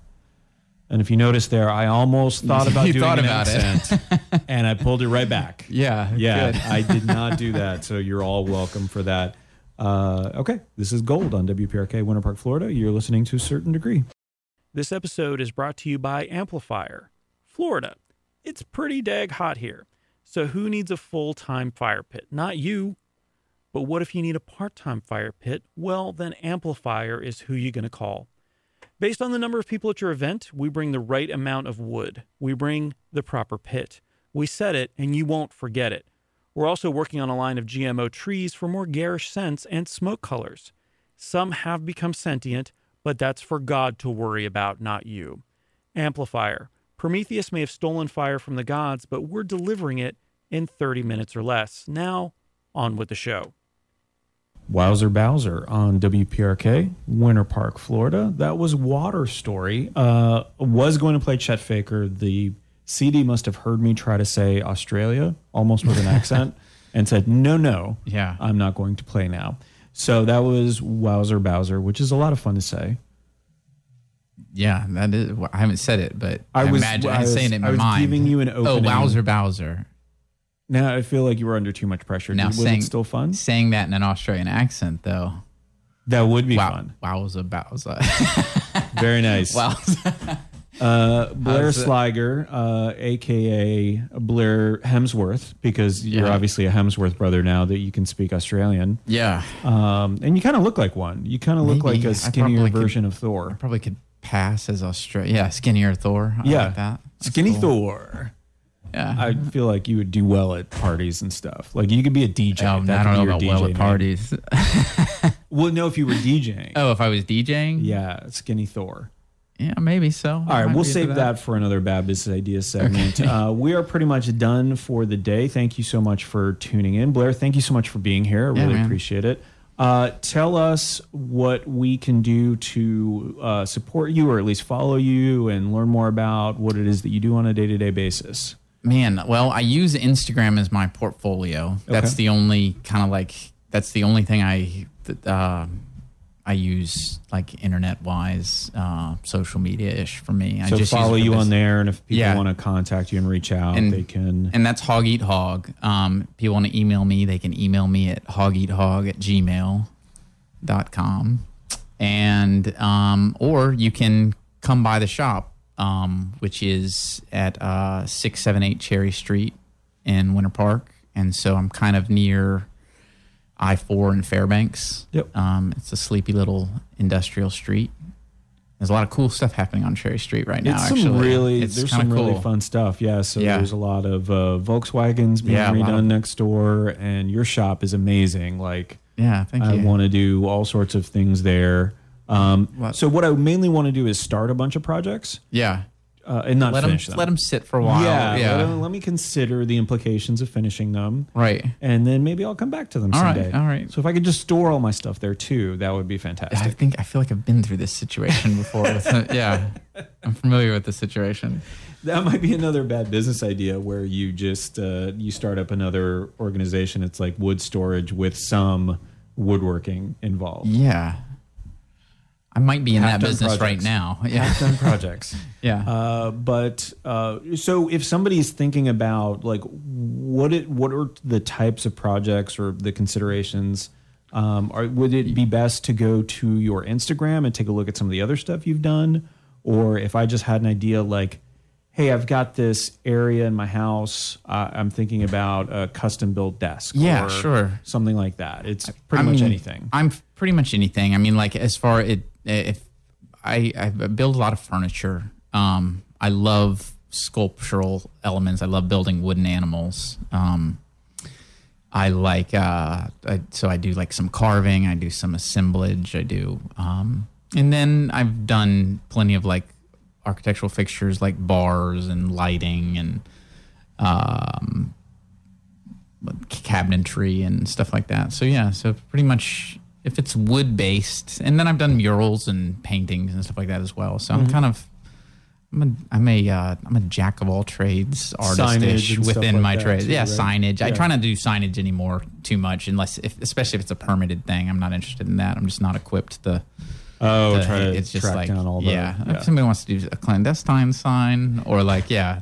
And if you notice there, I almost thought about You doing thought an about it. accent, and I pulled it right back. Yeah. Yeah, good. I did not do that. So you're all welcome for that. Uh, okay, this is Gold on WPRK, Winter Park, Florida. You're listening to a certain degree. This episode is brought to you by Amplifier, Florida. It's pretty dag hot here. So who needs a full-time fire pit? Not you. But what if you need a part-time fire pit? Well, then Amplifier is who you're going to call. Based on the number of people at your event, we bring the right amount of wood. We bring the proper pit. We set it and you won't forget it. We're also working on a line of GMO trees for more garish scents and smoke colors. Some have become sentient, but that's for God to worry about, not you. Amplifier. Prometheus may have stolen fire from the gods, but we're delivering it in 30 minutes or less. Now, on with the show. Wowzer Bowser on WPRK, Winter Park, Florida. That was Water Story. Uh, was going to play Chet Faker. The CD must have heard me try to say Australia almost with an accent and said, no, no, Yeah. I'm not going to play now. So that was Wowzer Bowser, which is a lot of fun to say. Yeah, that is. I haven't said it, but I I, was- imagine I I'm was- saying it in I my was mind. giving you an opening. Oh. Wowzer Bowser. Now I feel like you were under too much pressure. Now was saying it still fun? saying that in an Australian accent, though. That would be wow, fun. Wowzer Bowser. Very nice. Wowzer. Uh, Blair How's? Sliger, uh, aka Blair Hemsworth, because you're Yeah. obviously a Hemsworth brother now that you can speak Australian. yeah, Um, and you kind of look like one. You kind of look like a skinnier probably could- version of I Thor. probably could pass as Australia. Yeah, skinnier Thor. I Yeah. like that. That's Skinny cool. Thor. Yeah. I feel like you would do well at parties and stuff. Like you could be a DJ. Oh, That I don't know about well at parties. Well, no, if you were DJing. oh, if I was DJing, Yeah, Skinny Thor. yeah, maybe so. All right, we'll save that. for another Bad Business Ideas segment. Uh, we are pretty much done for the day. Thank you so much for tuning in. Blair, thank you so much for being here. I Yeah, really man. appreciate it. Uh, tell us what we can do to uh, support you or at least follow you and learn more about what it is that you do on a day to day basis. Man, well, I use Instagram as my portfolio. That's Okay. the only kind of like that's the only thing I uh, I use like internet wise, uh, social media ish for me. I so just follow you on there, and if people Yeah. want to contact you and reach out, And- they can. and that's hog eat hog. Um, people want to email me, they can email me at hogeathog at gmail.com. And um, or you can come by the shop, um, which is at uh, 678 Cherry Street in Winter Park. And so I'm kind of near I 4 in Fairbanks. Yep. Um, it's a sleepy little industrial street. There's a lot of cool stuff happening on Cherry Street right now. it's some actually, really it's there's some really fun stuff. Yeah, so Yeah. there's a lot of uh, Volkswagens being Yeah, redone of- next door, and your shop is amazing. Like Yeah, thank I you. want to do all sorts of things there. Um, What- so what I mainly want to do is start a bunch of projects yeah. uh, and not let them finish them. let them sit for a while. Yeah, Yeah, Let, 'em- let me consider the implications of finishing them, right. and then maybe I'll come back to them All right, someday. all right. So if I could just store all my stuff there too, that would be fantastic. I think I feel like I've been through this situation before. with yeah, I'm familiar with the situation. That might be another bad business idea where you just uh, you start up another organization. It's like wood storage with some woodworking involved. Yeah, I might be in that business right now. Yeah, Half-done projects. yeah. Uh, but uh, so if somebody's thinking about like what it what are the types of projects or the considerations Um, or would it be best to go to your Instagram and take a look at some of the other stuff you've done? Or if I just had an idea like, hey, I've got this area in my house, uh, I'm thinking about a custom built desk. Yeah, or sure. Something like that. It's pretty I much mean, anything. I'm pretty much anything. I mean, like as far it if I I build a lot of furniture. Um, I love sculptural elements. I love building wooden animals. Um, I like uh, I, so I do like some carving. I do some assemblage. I do, um, and then I've done plenty of like architectural fixtures like bars and lighting and um, cabinetry and stuff like that. So yeah, so pretty much if it's wood based, and then I've done murals and paintings and stuff like that as well. So I'm kind of I'm a I'm a uh, I'm a jack of all trades artistish within like my trade. yeah, right? signage. I try not to do signage anymore too much unless if especially if it's a permitted thing. I'm not interested in that. I'm just not equipped to. Oh, to- try to it's just track like down all the yeah. If somebody wants to do a clandestine sign or like yeah,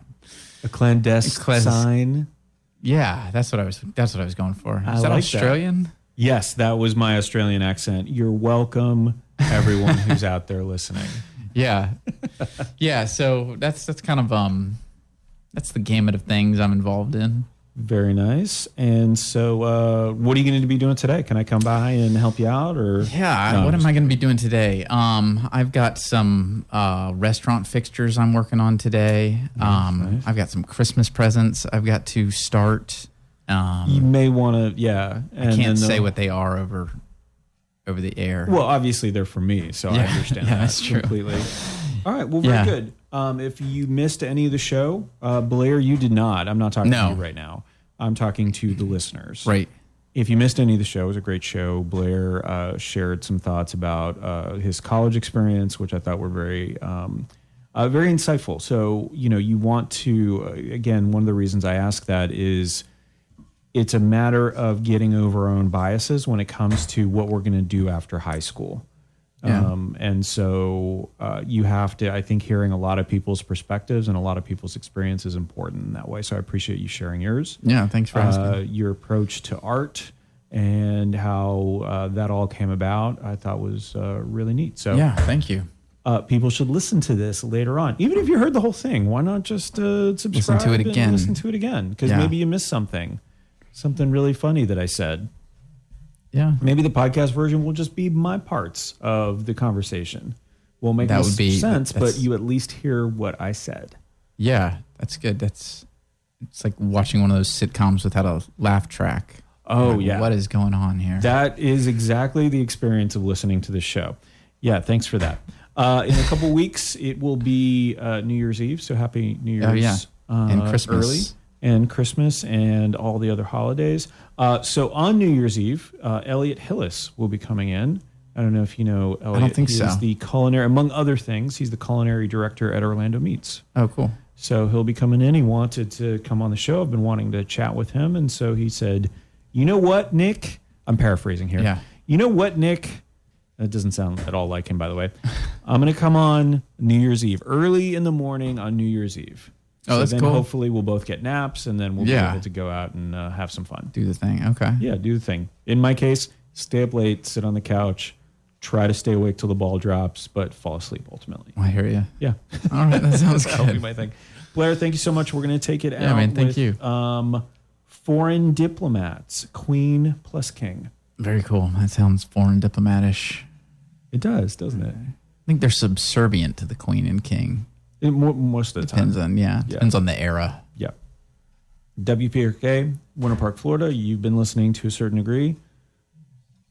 a clandestine Clas- sign. yeah, that's what I was. That's what I was going for. Is I that like that. Australian? Yes, that was my Australian accent. You're welcome, everyone who's out there listening. Yeah, yeah. So that's that's kind of um, that's the gamut of things I'm involved in. Very nice. And so, uh, what are you going to be doing today? Can I come by and help you out, or Yeah. No, what am I going to be doing today? Um, I've got some uh, restaurant fixtures I'm working on today. Um, nice. I've got some Christmas presents I've got to start. you Um, may want to? Yeah, and I can't say what they are over over the air. Well, obviously they're for me, so I understand yeah, that that's true. completely. All right, well, very Yeah. good. Um, if you missed any of the show, uh, Blair, you did not. I'm not talking No. to you right now. I'm talking to the listeners. right. If you missed any of the show, it was a great show. Blair uh, shared some thoughts about uh, his college experience, which I thought were very, um, uh, very insightful. So, you know, you want to, uh, again, one of the reasons I ask that is it's a matter of getting over our own biases when it comes to what we're going to do after high school. Yeah. Um, and so uh, you have to, I think, hearing a lot of people's perspectives and a lot of people's experience is important in that way. So I appreciate you sharing yours Yeah. Thanks for asking. uh, your approach to art and how uh, that all came about, I thought was uh, really neat. So yeah. Thank you. uh, people should listen to this later on. Even if you heard the whole thing, why not just uh, subscribe to it again. listen to it again? Because Yeah. maybe you missed something, something really funny that I said. Yeah. Maybe the podcast version will just be my parts of the conversation. Will make That no would be- sense, but you at least hear what I said. Yeah. That's good. That's it's like watching one of those sitcoms without a laugh track. Oh, Like, yeah. What is going on here? That is exactly the experience of listening to this show. Yeah, thanks for that. Uh, in a couple weeks, it will be uh, New Year's Eve. So happy New Year's Oh, yeah. uh, And Christmas. early, and Christmas, and all the other holidays. Uh, so on New Year's Eve, uh, Elliot Hillis will be coming in. I don't know if you know Elliot. i think he so. Is the culinary, among other things, he's the culinary director at Orlando Meats. oh, cool. So he'll be coming in. He wanted to come on the show. I've been wanting to chat with him. And so he said, You know what, Nick? I'm paraphrasing here. Yeah. You know what, Nick? That doesn't sound at all like him, by the way. I'm going to come on New Year's Eve, early in the morning on New Year's Eve. Oh, so that's then cool. hopefully we'll both get naps and then we'll Yeah. be able to go out and uh, have some fun. Do the thing. Okay. Yeah, do the thing. In my case, stay up late, sit on the couch, try to stay awake till the ball drops, but fall asleep ultimately. I hear you. Yeah. All right. That sounds That'll be good. my thing. Blair, thank you so much. We're going to take it Yeah, out. man, thank with, you. Um, foreign diplomats, queen plus king. Very cool. That sounds foreign diplomatish. It does, doesn't it? I think they're subservient to the queen and king. It most of the Depends time. on yeah, Yeah. depends on the era. Yeah. WPRK, Winter Park, Florida. You've been listening to a certain degree.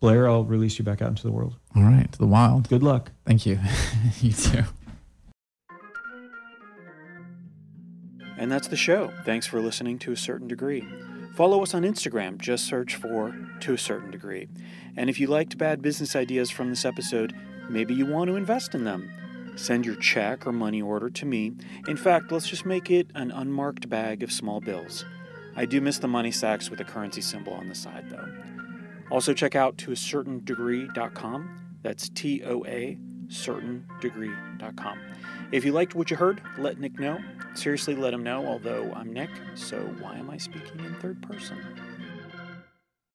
Blair, I'll release you back out into the world. All right, to the wild. Good luck. Thank you. you too. And that's the show. Thanks for listening to a certain degree. Follow us on Instagram, just search for To a Certain Degree. And if you liked bad business ideas from this episode, maybe you want to invest in them. Send your check or money order to me. In fact, let's just make it an unmarked bag of small bills. I do miss the money sacks with a currency symbol on the side, though. Also, check out toacertaindegree.com. That's T O A certaindegree.com. If you liked what you heard, let Nick know. Seriously, let him know, although I'm Nick, so why am I speaking in third person?